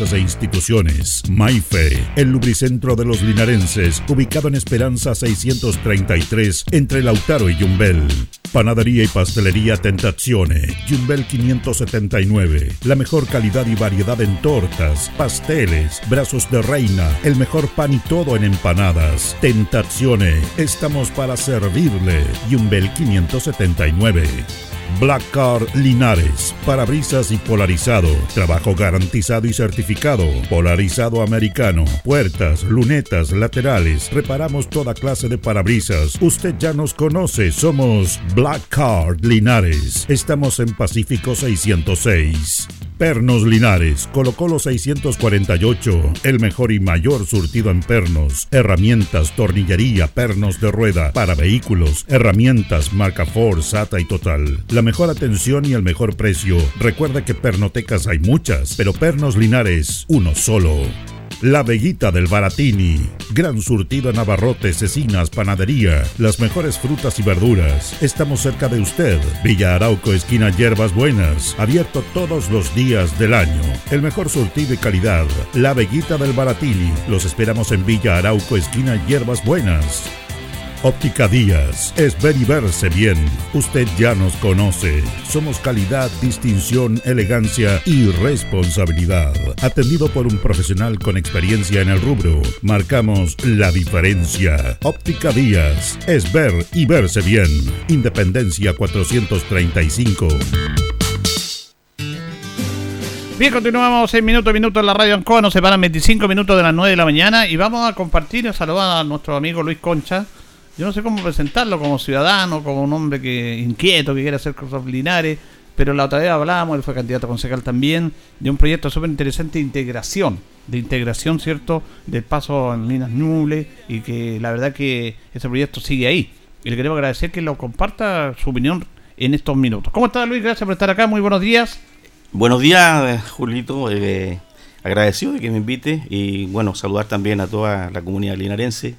e instituciones. Maife, el lubricentro de los linarenses, ubicado en Esperanza 633 entre Lautaro y Yumbel. Panadería y pastelería Tentazione, Jumbel 579. La mejor calidad y variedad en tortas, pasteles, brazos de reina, el mejor pan y todo en empanadas. Tentazione, estamos para servirle. Jumbel 579. Black Car Linares, parabrisas y polarizado, trabajo garantizado y certificado, polarizado americano, puertas, lunetas, laterales, reparamos toda clase de parabrisas. Usted ya nos conoce, somos Black Card Linares. Estamos en Pacífico 606. Pernos Linares, Colo Colo 648, el mejor y mayor surtido en pernos, herramientas, tornillería, pernos de rueda, para vehículos, herramientas, marca Ford, SATA y Total. La mejor atención y el mejor precio. Recuerda que pernotecas hay muchas, pero Pernos Linares, uno solo. La Veguita del Baratini. Gran surtido en abarrotes, cecinas, panadería. Las mejores frutas y verduras. Estamos cerca de usted. Villa Arauco, esquina Hierbas Buenas. Abierto todos los días del año. El mejor surtido y calidad. La Veguita del Baratini. Los esperamos en Villa Arauco, esquina Hierbas Buenas. Óptica Díaz es ver y verse bien. Usted ya nos conoce. Somos calidad, distinción, elegancia y responsabilidad. Atendido por un profesional con experiencia en el rubro, marcamos la diferencia. Óptica Díaz es ver y verse bien. Independencia 435.
Bien, continuamos en minuto a minuto en la radio Ancoa. Nos separan 25 minutos de las 9 de la mañana y vamos a compartir y saludar a nuestro amigo Luis Concha yo no sé cómo presentarlo como ciudadano, como un hombre que inquieto, que quiere hacer cosas linares, pero la otra vez hablábamos, él fue candidato a concejal también, de un proyecto súper interesante de integración, de integración, ¿cierto?, del paso en Minas Nuble y que la verdad que ese proyecto sigue ahí. Y le queremos agradecer que lo comparta su opinión en estos minutos. ¿Cómo está Luis? Gracias por estar acá, muy buenos días.
Buenos días, Julito. Eh, agradecido de que me invite y bueno, saludar también a toda la comunidad linarense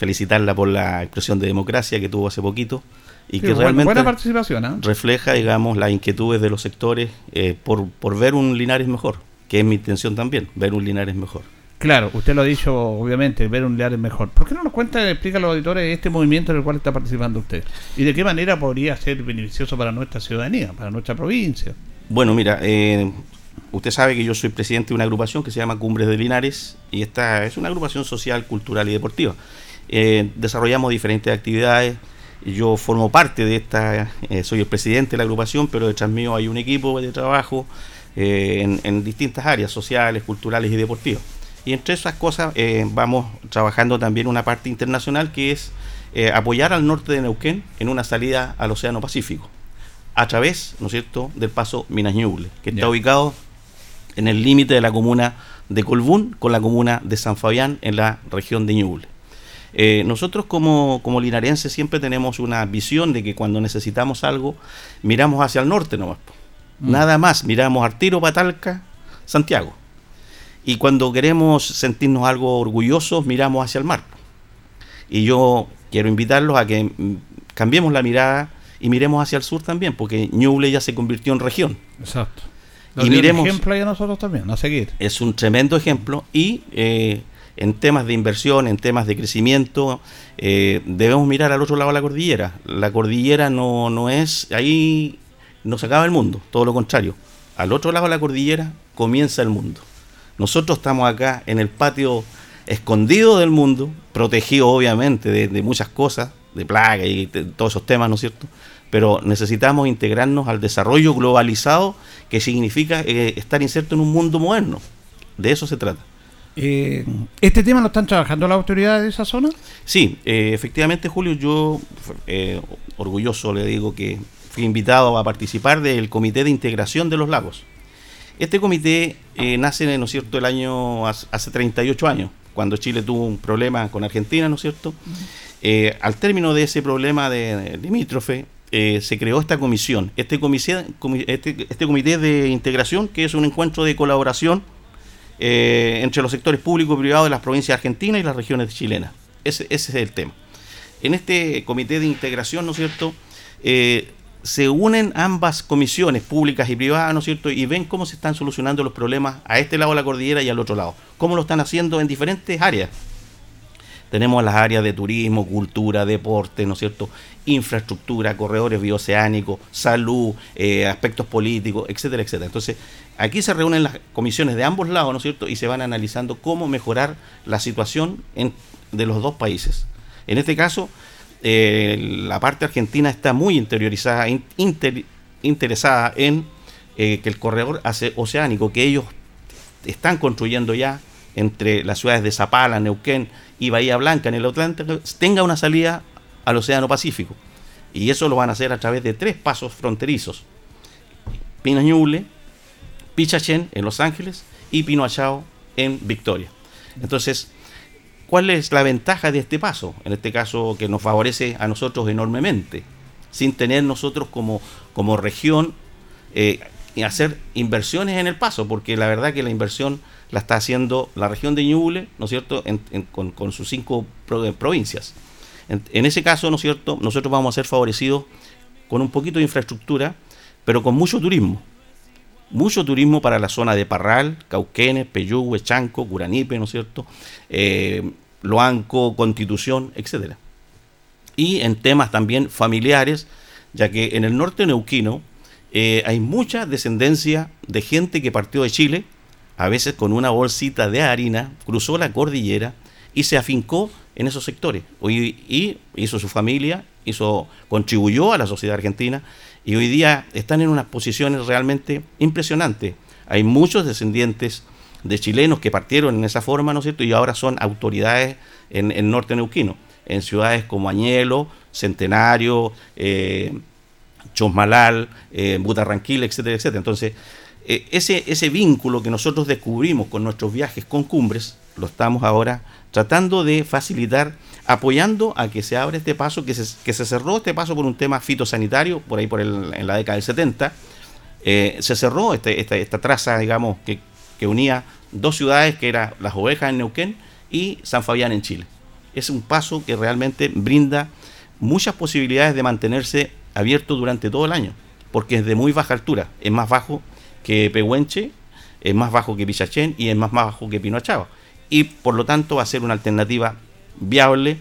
felicitarla por la expresión de democracia que tuvo hace poquito y que realmente
participación, ¿ah?
refleja, digamos, las inquietudes de los sectores eh, por, por ver un Linares mejor, que es mi intención también, ver un Linares mejor.
Claro, usted lo ha dicho, obviamente, ver un Linares mejor. ¿Por qué no nos cuenta, explica a los auditores este movimiento en el cual está participando usted? ¿Y de qué manera podría ser beneficioso para nuestra ciudadanía, para nuestra provincia?
Bueno, mira, eh, usted sabe que yo soy presidente de una agrupación que se llama Cumbres de Linares y esta es una agrupación social, cultural y deportiva. Eh, desarrollamos diferentes actividades. Yo formo parte de esta, eh, soy el presidente de la agrupación, pero detrás mío hay un equipo de trabajo eh, en, distintas áreas sociales, culturales y deportivas. Y entre esas cosas vamos trabajando también una parte internacional que es apoyar al norte de Neuquén en una salida al Océano Pacífico a través, ¿no es cierto?, del paso Minas Ñuble, que está ubicado en el límite de la comuna de Colbún con la comuna de San Fabián en la región de Ñuble. Eh, nosotros como, como linarenses siempre tenemos una visión de que cuando necesitamos algo, miramos hacia el norte nomás. Mm. Nada más, miramos Artiro, Patalca, Santiago. Y cuando queremos sentirnos algo orgullosos, miramos hacia el mar. Y yo quiero invitarlos a que mm, cambiemos la mirada y miremos hacia el sur también, porque Ñuble ya se convirtió en región.
Exacto.
y miremos.
ejemplo a nosotros también, a seguir.
Es un tremendo ejemplo y eh, en temas de inversión, en temas de crecimiento, eh, debemos mirar al otro lado de la cordillera. La cordillera no, no es, ahí no se acaba el mundo, todo lo contrario. Al otro lado de la cordillera comienza el mundo. Nosotros estamos acá en el patio escondido del mundo, protegido obviamente de, muchas cosas, de plaga y todos esos temas, ¿no es cierto? Pero necesitamos integrarnos al desarrollo globalizado que significa eh, estar inserto en un mundo moderno. De eso se trata.
Eh, ¿Este tema lo están trabajando las autoridades de esa zona?
Sí, eh, efectivamente, Julio, yo eh, orgulloso le digo que fui invitado a participar del Comité de Integración de los Lagos. Este comité nace, ¿no es cierto?, el año hace 38 años, cuando Chile tuvo un problema con Argentina, ¿no es cierto? al término de ese problema de, limítrofe, se creó esta comisión, este, comité, este, este comité de integración, que es un encuentro de colaboración eh, entre los sectores públicos y privados de las provincias argentinas y las regiones chilenas. Ese, ese es el tema. En este comité de integración, ¿no es cierto?, eh, se unen ambas comisiones públicas y privadas, ¿no es cierto?, y ven cómo se están solucionando los problemas a este lado de la cordillera y al otro lado. Cómo lo están haciendo en diferentes áreas. Tenemos las áreas de turismo, cultura, deporte, ¿no es cierto? Infraestructura, corredores bioceánicos, salud, eh, aspectos políticos, etcétera, etcétera. Entonces, aquí se reúnen las comisiones de ambos lados, ¿no es cierto? Y se van analizando cómo mejorar la situación de los dos países. En este caso, eh, la parte argentina está muy interiorizada, interesada en eh, que el corredor oceánico que ellos están construyendo ya entre las ciudades de Zapala, Neuquén y Bahía Blanca en el Atlántico tenga una salida al Océano Pacífico. Y eso lo van a hacer a través de tres pasos fronterizos. Pinañuble, Pichachén en Los Ángeles y Pinoachao en Victoria. Entonces, ¿cuál es la ventaja de este paso? En este caso que nos favorece a nosotros enormemente, sin tener nosotros como, como región eh, hacer inversiones en el paso, porque la verdad que la inversión la está haciendo la región de Ñuble, ¿no es cierto?, con, sus cinco provincias. En, ese caso, ¿no es cierto?, nosotros vamos a ser favorecidos con un poquito de infraestructura, pero con mucho turismo. Mucho turismo para la zona de Parral, Cauquenes, Peyúgue, Chanco, Curanipe, ¿no es cierto?, eh, Loanco, Constitución, etcétera. Y en temas también familiares, ya que en el norte neuquino eh, hay mucha descendencia de gente que partió de Chile, a veces con una bolsita de harina, cruzó la cordillera y se afincó en esos sectores. y hizo su familia, hizo, contribuyó a la sociedad argentina y hoy día están en unas posiciones realmente impresionantes. Hay muchos descendientes de chilenos que partieron en esa forma, ¿no es cierto? Y ahora son autoridades en el norte neuquino, en ciudades como Añelo, Centenario, eh, Chosmalal, eh, Butarranquil, etcétera, etcétera. Entonces, eh, ese, ese vínculo que nosotros descubrimos con nuestros viajes con cumbres, lo estamos ahora tratando de facilitar, apoyando a que se abra este paso, que se, que se cerró este paso por un tema fitosanitario, por ahí por en la década del 70, eh, se cerró este, esta, esta traza, digamos, que, que unía dos ciudades, que eran Las Ovejas en Neuquén y San Fabián en Chile. Es un paso que realmente brinda muchas posibilidades de mantenerse abierto durante todo el año, porque es de muy baja altura, es más bajo que Pehuenche, es más bajo que Pichachén y es más bajo que Pinoachao. Y por lo tanto va a ser una alternativa viable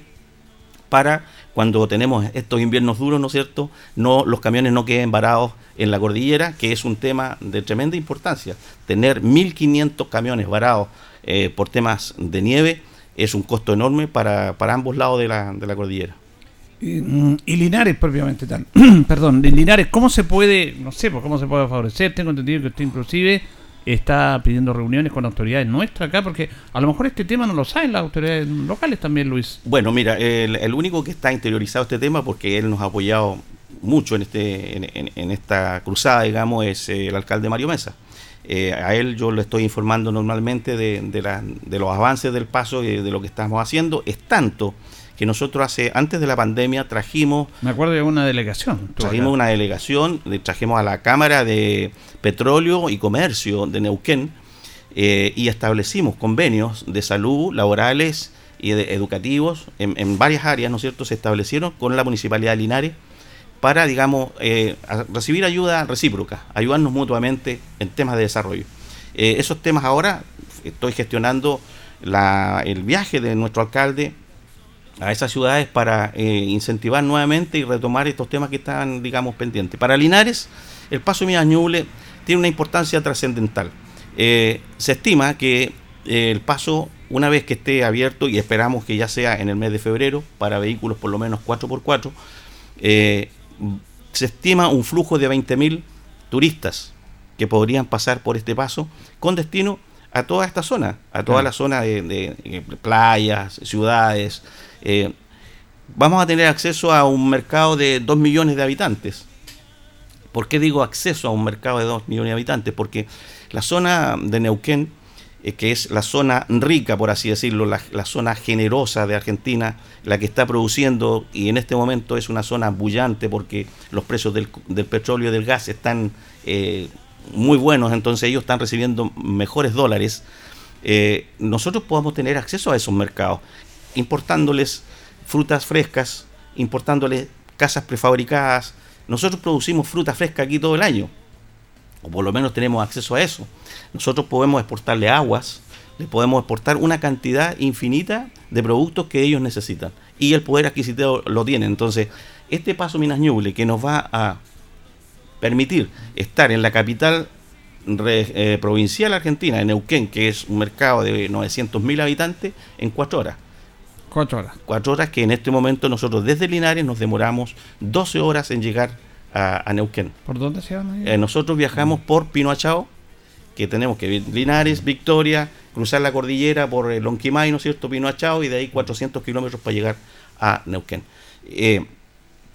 para cuando tenemos estos inviernos duros, ¿no es cierto? No, los camiones no queden varados en la cordillera, que es un tema de tremenda importancia. Tener 1.500 camiones varados eh, por temas de nieve es un costo enorme para, para ambos lados de la, de la cordillera.
Y, Linares propiamente tal. *clears throat* Perdón, Linares, ¿cómo se puede, no sé, pues, cómo se puede favorecer? Tengo entendido que usted inclusive está pidiendo reuniones con autoridades nuestras acá, porque a lo mejor este tema no lo saben las autoridades locales también, Luis.
Bueno, mira, el, único que está interiorizado este tema, porque él nos ha apoyado mucho en, este, en, esta cruzada, digamos, es eh, el alcalde Mario Mesa. Eh, a él yo le estoy informando normalmente de, de los avances del paso y de lo que estamos haciendo. Es tanto que nosotros hace antes de la pandemia trajimos...
Me acuerdo de una delegación.
Trajimos una delegación, trajimos a la Cámara de Petróleo y Comercio de Neuquén eh, y establecimos convenios de salud, laborales y educativos en, varias áreas, ¿no es cierto? Se establecieron con la Municipalidad de Linares para, digamos, eh, recibir ayuda recíproca, ayudarnos mutuamente en temas de desarrollo. Eh, esos temas ahora estoy gestionando el viaje de nuestro alcalde a esas ciudades para eh, incentivar nuevamente y retomar estos temas que están, digamos, pendientes. Para Linares, el paso Mías Ñuble tiene una importancia trascendental. Eh, se estima que eh, el paso, una vez que esté abierto, y esperamos que ya sea en el mes de febrero, para vehículos por lo menos 4x4, se estima un flujo de 20.000 turistas que podrían pasar por este paso con destino a toda esta zona, a toda la zona de playas, ciudades, eh, vamos a tener acceso a un mercado de 2 millones de habitantes. ¿Por qué digo acceso a un mercado de 2 millones de habitantes? Porque la zona de Neuquén, eh, que es la zona rica, por así decirlo, la, zona generosa de Argentina, la que está produciendo, y en este momento es una zona bullante porque los precios del, petróleo y del gas están eh, muy buenos, entonces ellos están recibiendo mejores dólares. nosotros podamos tener acceso a esos mercados importándoles frutas frescas, importándoles casas prefabricadas. Nosotros producimos fruta fresca aquí todo el año, o por lo menos tenemos acceso a eso. Nosotros podemos exportarle aguas, les podemos exportar una cantidad infinita de productos que ellos necesitan. Y el poder adquisitivo lo tienen. Entonces, este paso Minas Ñuble que nos va a permitir estar en la capital eh, provincial argentina, en Neuquén, que es un mercado de 900.000 habitantes, en cuatro horas.
Cuatro horas.
Cuatro horas que en este momento nosotros desde Linares nos demoramos 12 horas en llegar a, Neuquén.
¿Por dónde se llama?
Eh, nosotros viajamos por Pinoachao, que tenemos que ir Linares, Victoria, cruzar la cordillera por el Lonquimay, ¿no es cierto? Pinoachao, y de ahí 400 kilómetros para llegar a Neuquén. Eh,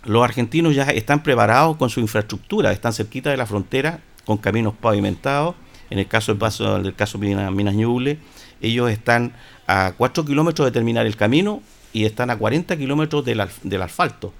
los argentinos ya están preparados con su infraestructura, están cerquita de la frontera, con caminos pavimentados. En el caso del, paso, del caso Minas, Minas Ñuble, ellos están a 4 kilómetros de terminar el camino y están a 40 kilómetros del, del asfalto.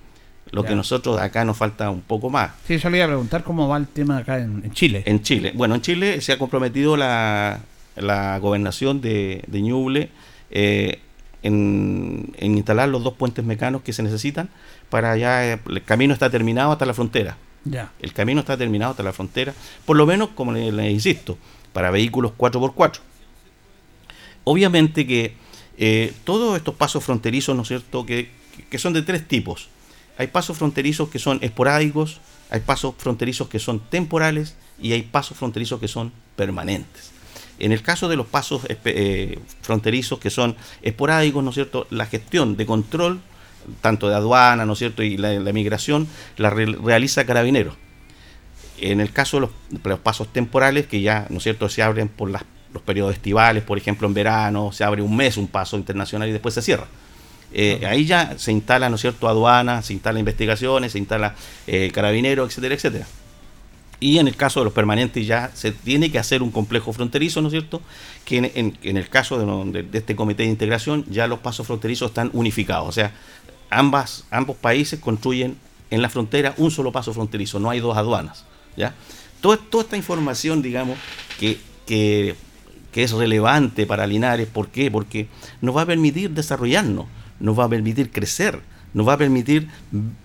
Lo que nosotros acá nos falta un poco más.
Sí, yo le iba a preguntar cómo va el tema acá en, Chile.
En Chile. Bueno, en Chile se ha comprometido la, la gobernación de, de Ñuble eh, en, instalar los dos puentes mecanos que se necesitan para ya eh, el camino está terminado hasta la frontera.
Ya.
El camino está terminado hasta la frontera, por lo menos, como le, insisto, para vehículos 4x4. Obviamente que eh, todos estos pasos fronterizos, ¿no es cierto?, que, que son de tres tipos. Hay pasos fronterizos que son esporádicos, hay pasos fronterizos que son temporales y hay pasos fronterizos que son permanentes. En el caso de los pasos eh, fronterizos que son esporádicos, ¿no es cierto? La gestión de control, tanto de aduana, ¿no es cierto? Y la, migración, la realiza Carabineros. En el caso de los, pasos temporales, que ya, ¿no es cierto?, se abren por los periodos estivales, por ejemplo, en verano, se abre un mes un paso internacional y después se cierra. Eh, ahí ya se instala, ¿no es cierto?, aduana, se instala investigaciones, se instala eh, carabinero, etcétera, etcétera. Y en el caso de los permanentes ya se tiene que hacer un complejo fronterizo, ¿no es cierto? Que en, el caso de, este comité de integración ya los pasos fronterizos están unificados. O sea, ambas, ambos países construyen en la frontera un solo paso fronterizo, no hay dos aduanas. ¿ya? Toda, toda esta información, digamos, que, que, que es relevante para Linares, ¿por qué? Porque nos va a permitir desarrollarnos, nos va a permitir crecer nos va a permitir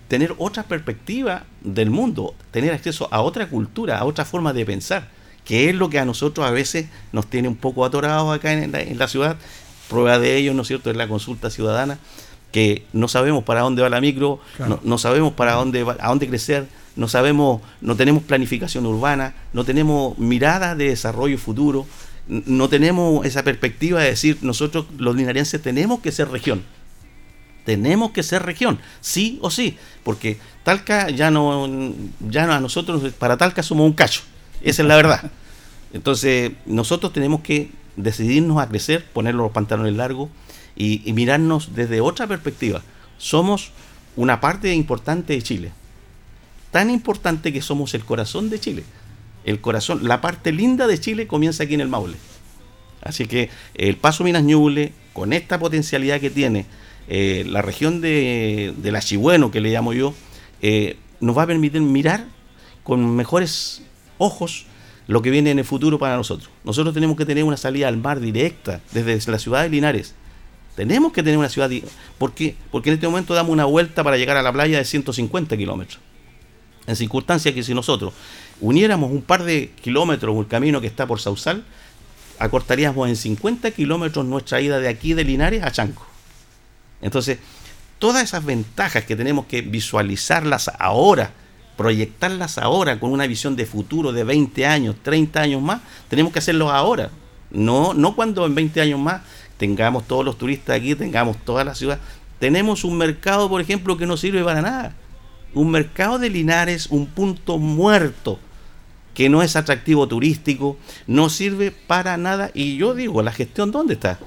tener otra perspectiva del mundo, tener acceso a otra cultura, a otra forma de pensar, que es lo que a nosotros a veces nos tiene un poco atorados acá en la, ciudad. Prueba de ello, ¿no es cierto?, es la consulta ciudadana, que no sabemos para dónde va la micro, no, sabemos para dónde a dónde crecer, no sabemos, no tenemos planificación urbana, no tenemos mirada de desarrollo futuro, no tenemos esa perspectiva de decir nosotros los linarienses tenemos que ser región tenemos que ser región, sí o sí, porque Talca ya no, ya no a nosotros, para Talca somos un cacho, esa es la verdad. *laughs* Entonces, nosotros tenemos que decidirnos a crecer, poner los pantalones largos y, y mirarnos desde otra perspectiva. Somos una parte importante de Chile, tan importante que somos el corazón de Chile. El corazón, la parte linda de Chile comienza aquí en el Maule. Así que el Paso Minas Ñuble, con esta potencialidad que tiene, eh, la región de, del Achigüeno, que le llamo yo, eh, nos va a permitir mirar con mejores ojos lo que viene en el futuro para nosotros. Nosotros tenemos que tener una salida al mar directa desde la ciudad de Linares. Tenemos que tener una ciudad... ¿Por qué? Porque en este momento damos una vuelta para llegar a la playa de 150 kilómetros. En circunstancias que si nosotros uniéramos un par de kilómetros el camino que está por Sausal, acortaríamos en 50 kilómetros nuestra ida de aquí de Linares a Chanco. Entonces, todas esas ventajas que tenemos que visualizarlas ahora, proyectarlas ahora con una visión de futuro de 20 años, 30 años más, tenemos que hacerlo ahora. No, no cuando en 20 años más tengamos todos los turistas aquí, tengamos toda la ciudad. Tenemos un mercado, por ejemplo, que no sirve para nada. Un mercado de Linares, un punto muerto, que no es atractivo turístico, no sirve para nada. Y yo digo, ¿la gestión dónde está?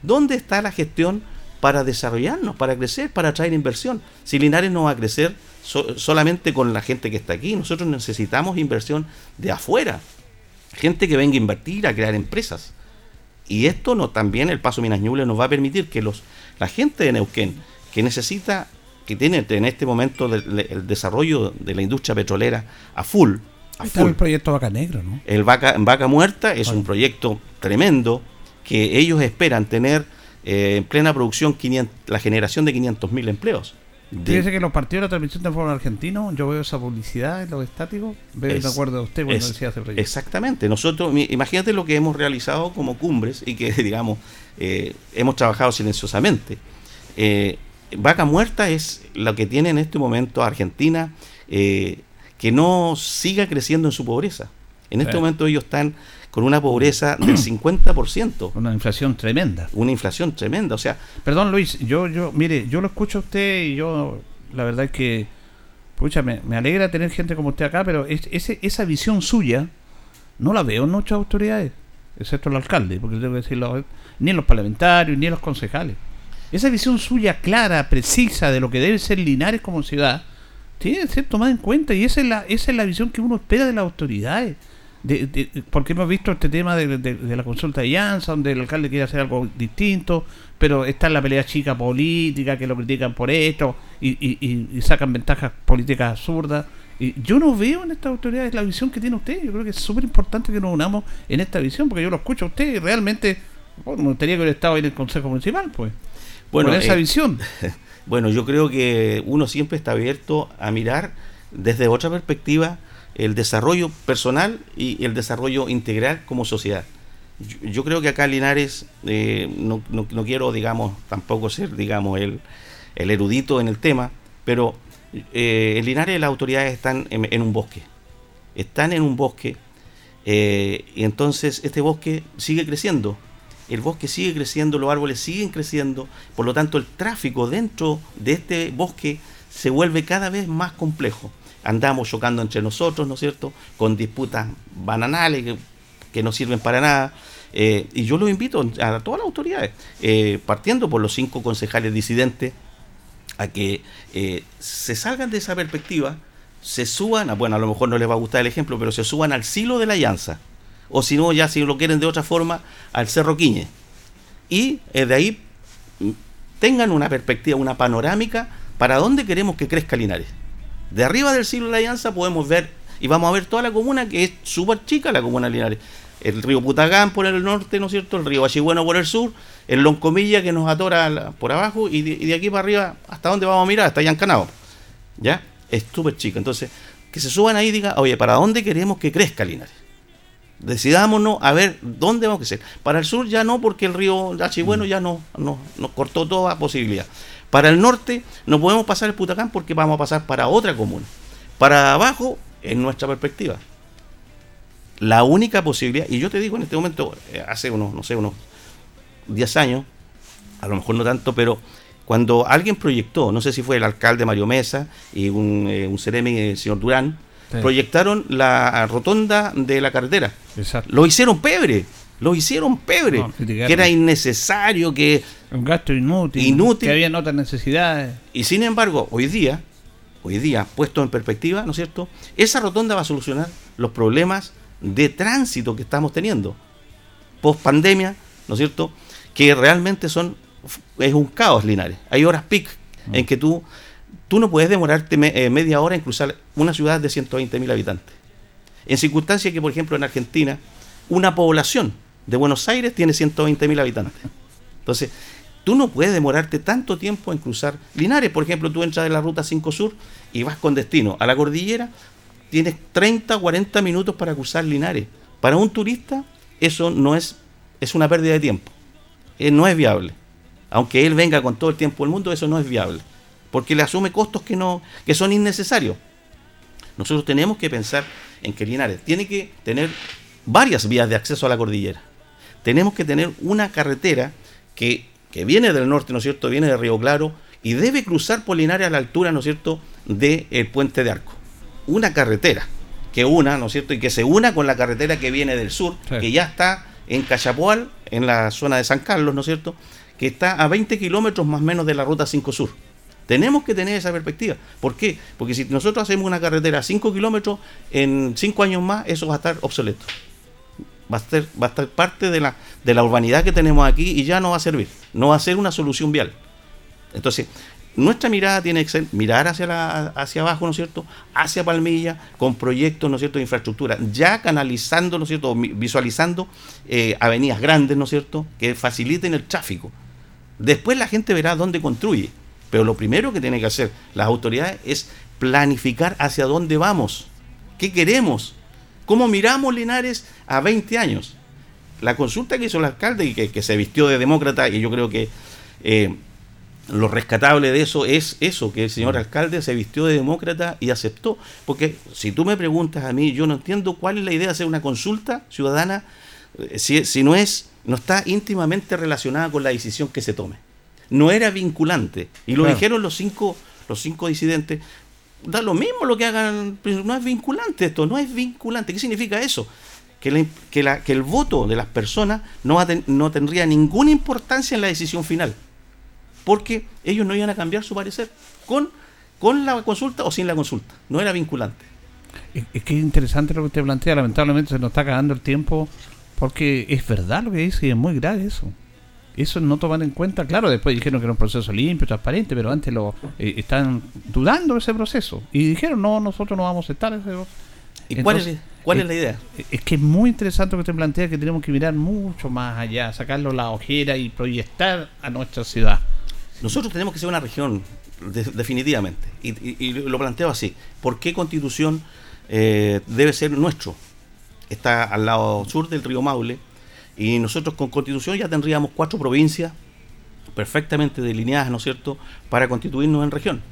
¿Dónde está la gestión? para desarrollarnos, para crecer, para atraer inversión. Si Linares no va a crecer solamente con la gente que está aquí, nosotros necesitamos inversión de afuera, gente que venga a invertir, a crear empresas. Y esto no, también el paso Minas Ñuble nos va a permitir que los, la gente de Neuquén, que necesita, que tiene en este momento el desarrollo de la industria petrolera a full, a
el proyecto Vaca Negra, ¿no?
El Vaca, Vaca Muerta es un proyecto tremendo que ellos esperan tener eh, en plena producción la generación de 500.000 empleos.
Fíjese que los partidos de la transmisión de fútbol argentino, yo veo esa publicidad en los estáticos, veo de acuerdo a usted cuando decía hace
Exactamente, nosotros, imagínate lo que hemos realizado como cumbres y que, *laughs* digamos, eh, hemos trabajado silenciosamente. Eh, Vaca Muerta es lo que tiene en este momento Argentina, eh, que no siga creciendo en su pobreza. En este momento ellos están con una pobreza del *clears throat* 50%.
Una inflación tremenda.
Una inflación tremenda, o sea...
Perdón Luis, yo, yo, mire, yo lo escucho a usted y yo, la verdad es que, pucha, me, alegra tener gente como usted acá, pero ese, esa visión suya no la veo en muchas autoridades, excepto el alcalde, porque tengo que decirlo, ni en los parlamentarios, ni en los concejales. Esa visión suya clara, precisa de lo que debe ser Linares como ciudad, tiene que ser tomada en cuenta y esa es la, esa es la visión que uno espera de las autoridades porque hemos visto este tema de, la consulta de Llanza, donde el alcalde quiere hacer algo distinto, pero está en la pelea chica política, que lo critican por esto y, sacan ventajas políticas absurdas. Y yo no veo en estas autoridades la visión que tiene usted. Yo creo que es súper importante que nos unamos en esta visión, porque yo lo escucho a usted y realmente bueno, me gustaría que hubiera estado en el Consejo Municipal, pues.
Bueno, esa eh, visión. *laughs* Bueno, yo creo que uno siempre está abierto a mirar desde otra perspectiva el desarrollo personal y el desarrollo integral como sociedad. Yo, creo que acá Linares, eh, no, no, quiero, digamos, tampoco ser, digamos, el, el erudito en el tema, pero eh, en Linares las autoridades están en, un bosque. Están en un bosque eh, y entonces este bosque sigue creciendo. El bosque sigue creciendo, los árboles siguen creciendo, por lo tanto el tráfico dentro de este bosque se vuelve cada vez más complejo andamos chocando entre nosotros, ¿no es cierto?, con disputas bananales que, no sirven para nada. Eh, y yo los invito a todas las autoridades, eh, partiendo por los cinco concejales disidentes, a que eh, se salgan de esa perspectiva, se suban, bueno, a lo mejor no les va a gustar el ejemplo, pero se suban al silo de la llanza, o si no, ya si lo quieren de otra forma, al Cerro Quiñe. Y de ahí mm, tengan una perspectiva, una panorámica para dónde queremos que crezca Linares. De arriba del siglo de la Alianza podemos ver, y vamos a ver toda la comuna, que es súper chica la comuna Linares. El río Putagán por el norte, ¿no es cierto? El río Achigüeno por el sur, el Loncomilla que nos atora por abajo, y de, aquí para arriba, ¿hasta dónde vamos a mirar? Hasta Yancanao. ¿Ya? Es súper chica. Entonces, que se suban ahí y digan, oye, ¿para dónde queremos que crezca Linares? Decidámonos a ver dónde vamos a crecer. Para el sur ya no, porque el río Achigüeno ya no, no, nos cortó toda posibilidad. Para el norte no podemos pasar el Putacán porque vamos a pasar para otra comuna. Para abajo, en nuestra perspectiva. La única posibilidad, y yo te digo en este momento, eh, hace unos, no sé, unos 10 años, a lo mejor no tanto, pero cuando alguien proyectó, no sé si fue el alcalde Mario Mesa y un, eh, un el señor Durán, proyectaron la rotonda de la carretera. Lo hicieron pebre lo hicieron pebre, que era innecesario, que...
Un gasto inútil, inútil, que había otras necesidades.
Y sin embargo, hoy día, hoy día, puesto en perspectiva, ¿no es cierto? Esa rotonda va a solucionar los problemas de tránsito que estamos teniendo. Post pandemia, ¿no es cierto? Que realmente son, es un caos Linares. Hay horas peak en mm. que tú, tú no puedes demorarte eh, media hora en cruzar una ciudad de 120 mil habitantes. En circunstancias que, por ejemplo, en Argentina, una población de Buenos Aires tiene 120 mil habitantes. Entonces, tú no puedes demorarte tanto tiempo en cruzar Linares. Por ejemplo, tú entras de la ruta 5 Sur y vas con destino a la cordillera, tienes 30, 40 minutos para cruzar Linares. Para un turista, eso no es, es una pérdida de tiempo. Eh, no es viable. Aunque él venga con todo el tiempo del mundo, eso no es viable. Porque le asume costos que, no, que son innecesarios. Nosotros tenemos que pensar en que Linares tiene que tener varias vías de acceso a la cordillera tenemos que tener una carretera que, viene del norte, ¿no es cierto? Viene de Río Claro y debe cruzar por Linares a la altura, ¿no es cierto?, del puente de Arco. Una carretera que una, ¿no es cierto?, y que se una con la carretera que viene del sur, que ya está en Cachapoal, en la zona de San Carlos, ¿no es cierto?, que está a 20 kilómetros más o menos de la ruta 5 Sur. Tenemos que tener esa perspectiva. ¿Por qué? Porque si nosotros hacemos una carretera a 5 kilómetros, en 5 años más eso va a estar obsoleto va a, estar parte de la, urbanidad que tenemos aquí y ya no va a servir, no va a ser una solución vial. Entonces, nuestra mirada tiene que ser mirar hacia abajo, ¿no es cierto? Hacia Palmilla, con proyectos, ¿no es cierto?, de infraestructura, ya canalizando, ¿no es cierto?, visualizando eh, avenidas grandes, ¿no es cierto?, que faciliten el tráfico. Después la gente verá dónde construye. Pero lo primero que tienen que hacer las autoridades es planificar hacia dónde vamos, qué queremos, cómo miramos Linares a 20 años. La consulta que hizo el alcalde y que, se vistió de demócrata, y yo creo que eh, lo rescatable de eso es eso, que el señor mm. alcalde se vistió de demócrata y aceptó. Porque si tú me preguntas a mí, yo no entiendo cuál es la idea de hacer una consulta ciudadana eh, si, si no es, no está íntimamente relacionada con la decisión que se tome. No era vinculante. Y lo dijeron los cinco, los cinco disidentes. Da lo mismo lo que hagan, no es vinculante esto, no es vinculante. ¿Qué significa eso? Que, que, la, que el voto de las personas no, no tendría ninguna importancia en la decisión final porque ellos no iban a cambiar su parecer con, con la consulta o sin la consulta, no era vinculante.
Es, que es interesante lo que usted plantea, lamentablemente se nos está acabando el tiempo, porque es verdad lo que dice y es muy grave eso. Eso no toman en cuenta, claro, después dijeron que era un proceso limpio, transparente, pero antes lo eh, están dudando de ese proceso. Y dijeron, no, nosotros no vamos a estar ese
¿Y cuál, es, cuál es la idea?
Es que es muy interesante lo que usted plantea, que tenemos que mirar mucho más allá, sacarlo la ojera y proyectar a nuestra ciudad.
Nosotros tenemos que ser una región, definitivamente. Y, lo planteo así. ¿Por qué Constitución eh, debe ser nuestro? Está al lado sur del río Maule. Y nosotros con Constitución ya tendríamos cuatro provincias perfectamente delineadas, ¿no es cierto?, para constituirnos en región.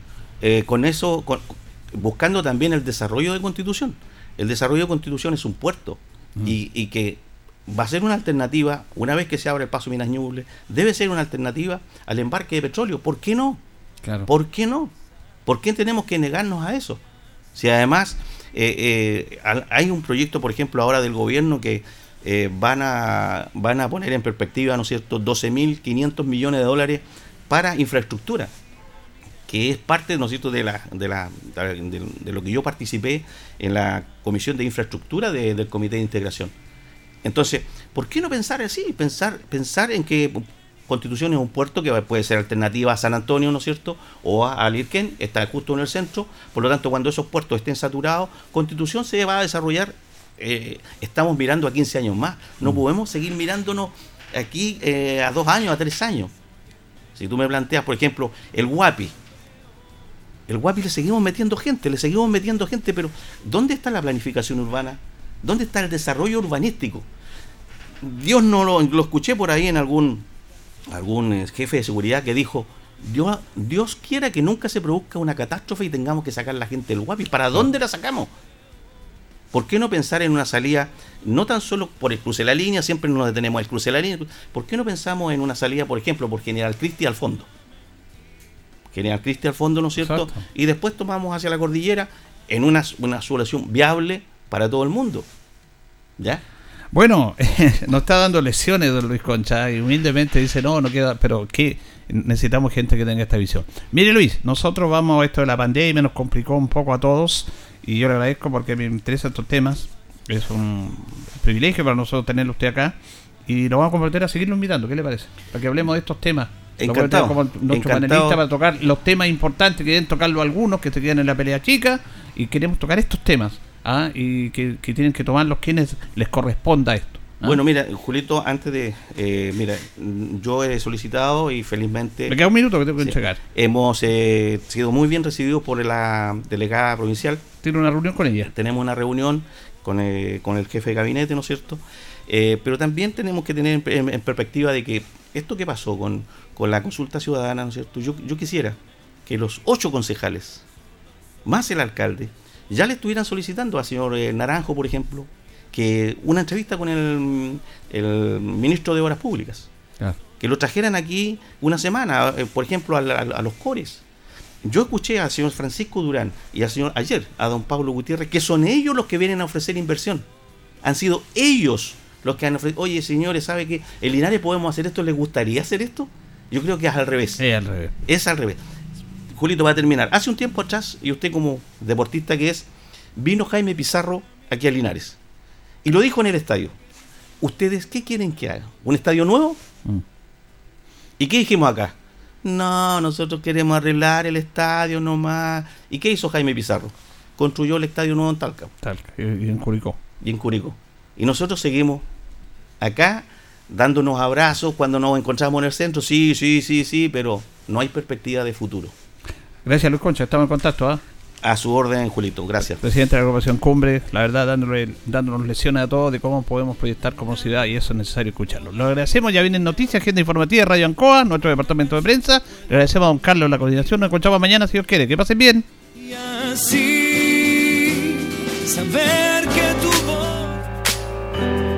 Eh, con eso, buscando también el desarrollo de Constitución. El desarrollo de Constitución es un puerto mm. y, y, que va a ser una alternativa, una vez que se abre el paso Minas Ñuble, debe ser una alternativa al embarque de petróleo. ¿Por qué no? Claro. ¿Por qué no? ¿Por qué tenemos que negarnos a eso? Si además eh, eh, hay un proyecto, por ejemplo, ahora del gobierno que eh, van, a, van a poner en perspectiva, ¿no es cierto?, 12.500 millones de dólares para infraestructura, que es parte, ¿no cierto?, de, la, de, la, de, lo que yo participé en la Comisión de Infraestructura del Comité de Integración entonces, ¿por qué no pensar así? Pensar, pensar en que Constitución es un puerto que puede ser alternativa a San Antonio, ¿no es cierto? O a, Lirquén, está justo en el centro. Por lo tanto, cuando esos puertos estén saturados, Constitución se va a desarrollar. Eh, estamos mirando a 15 años más. No mm. podemos seguir mirándonos aquí eh, a dos años, a tres años. Si tú me planteas, por ejemplo, el Guapi. El Guapi le seguimos metiendo gente, le seguimos metiendo gente, pero ¿dónde está la planificación urbana? ¿Dónde está el desarrollo urbanístico? Dios no lo, lo escuché por ahí en algún, algún eh, jefe de seguridad que dijo, Dios, Dios quiera que nunca se produzca una catástrofe y tengamos que sacar la gente del guapi. ¿Para dónde la sacamos? ¿Por qué no pensar en una salida, no tan solo por el cruce de la línea, siempre nos detenemos al cruce de la línea, ¿por qué no pensamos en una salida, por ejemplo, por General Cristi al fondo? General Cristi al fondo, ¿no es cierto? Y después tomamos hacia la cordillera en una, una solución viable para todo el mundo. ¿Ya?
Bueno, *laughs* nos está dando lesiones don Luis Concha y humildemente dice, no, no queda, pero que necesitamos gente que tenga esta visión. Mire Luis, nosotros vamos a esto de la pandemia, nos complicó un poco a todos y yo le agradezco porque me interesan estos temas. Es un privilegio para nosotros tenerlo usted acá y lo vamos a comprometer a seguirlo invitando. ¿Qué le parece? Para que hablemos de estos temas.
Encantado.
Como nuestro panelista para tocar los temas importantes, que deben tocarlo algunos que se quedan en la pelea chica y queremos tocar estos temas. ¿ah? y que, tienen que tomarlos quienes les corresponda esto.
¿ah? Bueno, mira, Julito, antes de. Eh, mira, yo he solicitado y felizmente.
Me queda un minuto que tengo que entregar.
Hemos eh, sido muy bien recibidos por la delegada provincial.
¿Tiene una reunión con ella?
Tenemos una reunión con, eh, con el jefe de gabinete, ¿no es cierto? pero también tenemos que tener en, perspectiva de que esto que pasó con, con la consulta ciudadana, ¿no es cierto? Yo, yo quisiera que los ocho concejales, más el alcalde, ya le estuvieran solicitando al señor eh, Naranjo, por ejemplo, que una entrevista con el, ministro de Obras Públicas. Que lo trajeran aquí una semana, eh, por ejemplo, a, los cores. Yo escuché al señor Francisco Durán y al señor ayer, a don Pablo Gutiérrez, que son ellos los que vienen a ofrecer inversión. Han sido ellos los que han ofrecido, oye señores, ¿sabe que el Linares podemos hacer esto? ¿Les gustaría hacer esto? Yo creo que es al revés.
Es al revés.
Es al revés. Julito va a terminar. Hace un tiempo atrás, y usted como deportista que es, vino Jaime Pizarro aquí a Linares. Y lo dijo en el estadio. ¿Ustedes qué quieren que haga? ¿Un estadio nuevo? Mm. ¿Y qué dijimos acá? No, nosotros queremos arreglar el estadio nomás. ¿Y qué hizo Jaime Pizarro? Construyó el estadio nuevo en Talca.
Talca, y en Curicó.
Y en Curicó. Y nosotros seguimos acá dándonos abrazos cuando nos encontramos en el centro. Sí, sí, sí, sí, pero no hay perspectiva de futuro.
Gracias, Luis Concha. Estamos en contacto. ¿ah?
A su orden, Julito. Gracias.
Presidente de la agrupación Cumbre, la verdad, dándole, dándonos lecciones a todos de cómo podemos proyectar como ciudad y eso es necesario escucharlo. Lo agradecemos. Ya vienen noticias, agenda informativa de Radio Ancoa, nuestro departamento de prensa. Le agradecemos a don Carlos la coordinación. Nos encontramos mañana, si Dios quiere. Que pasen bien.
Y así, saber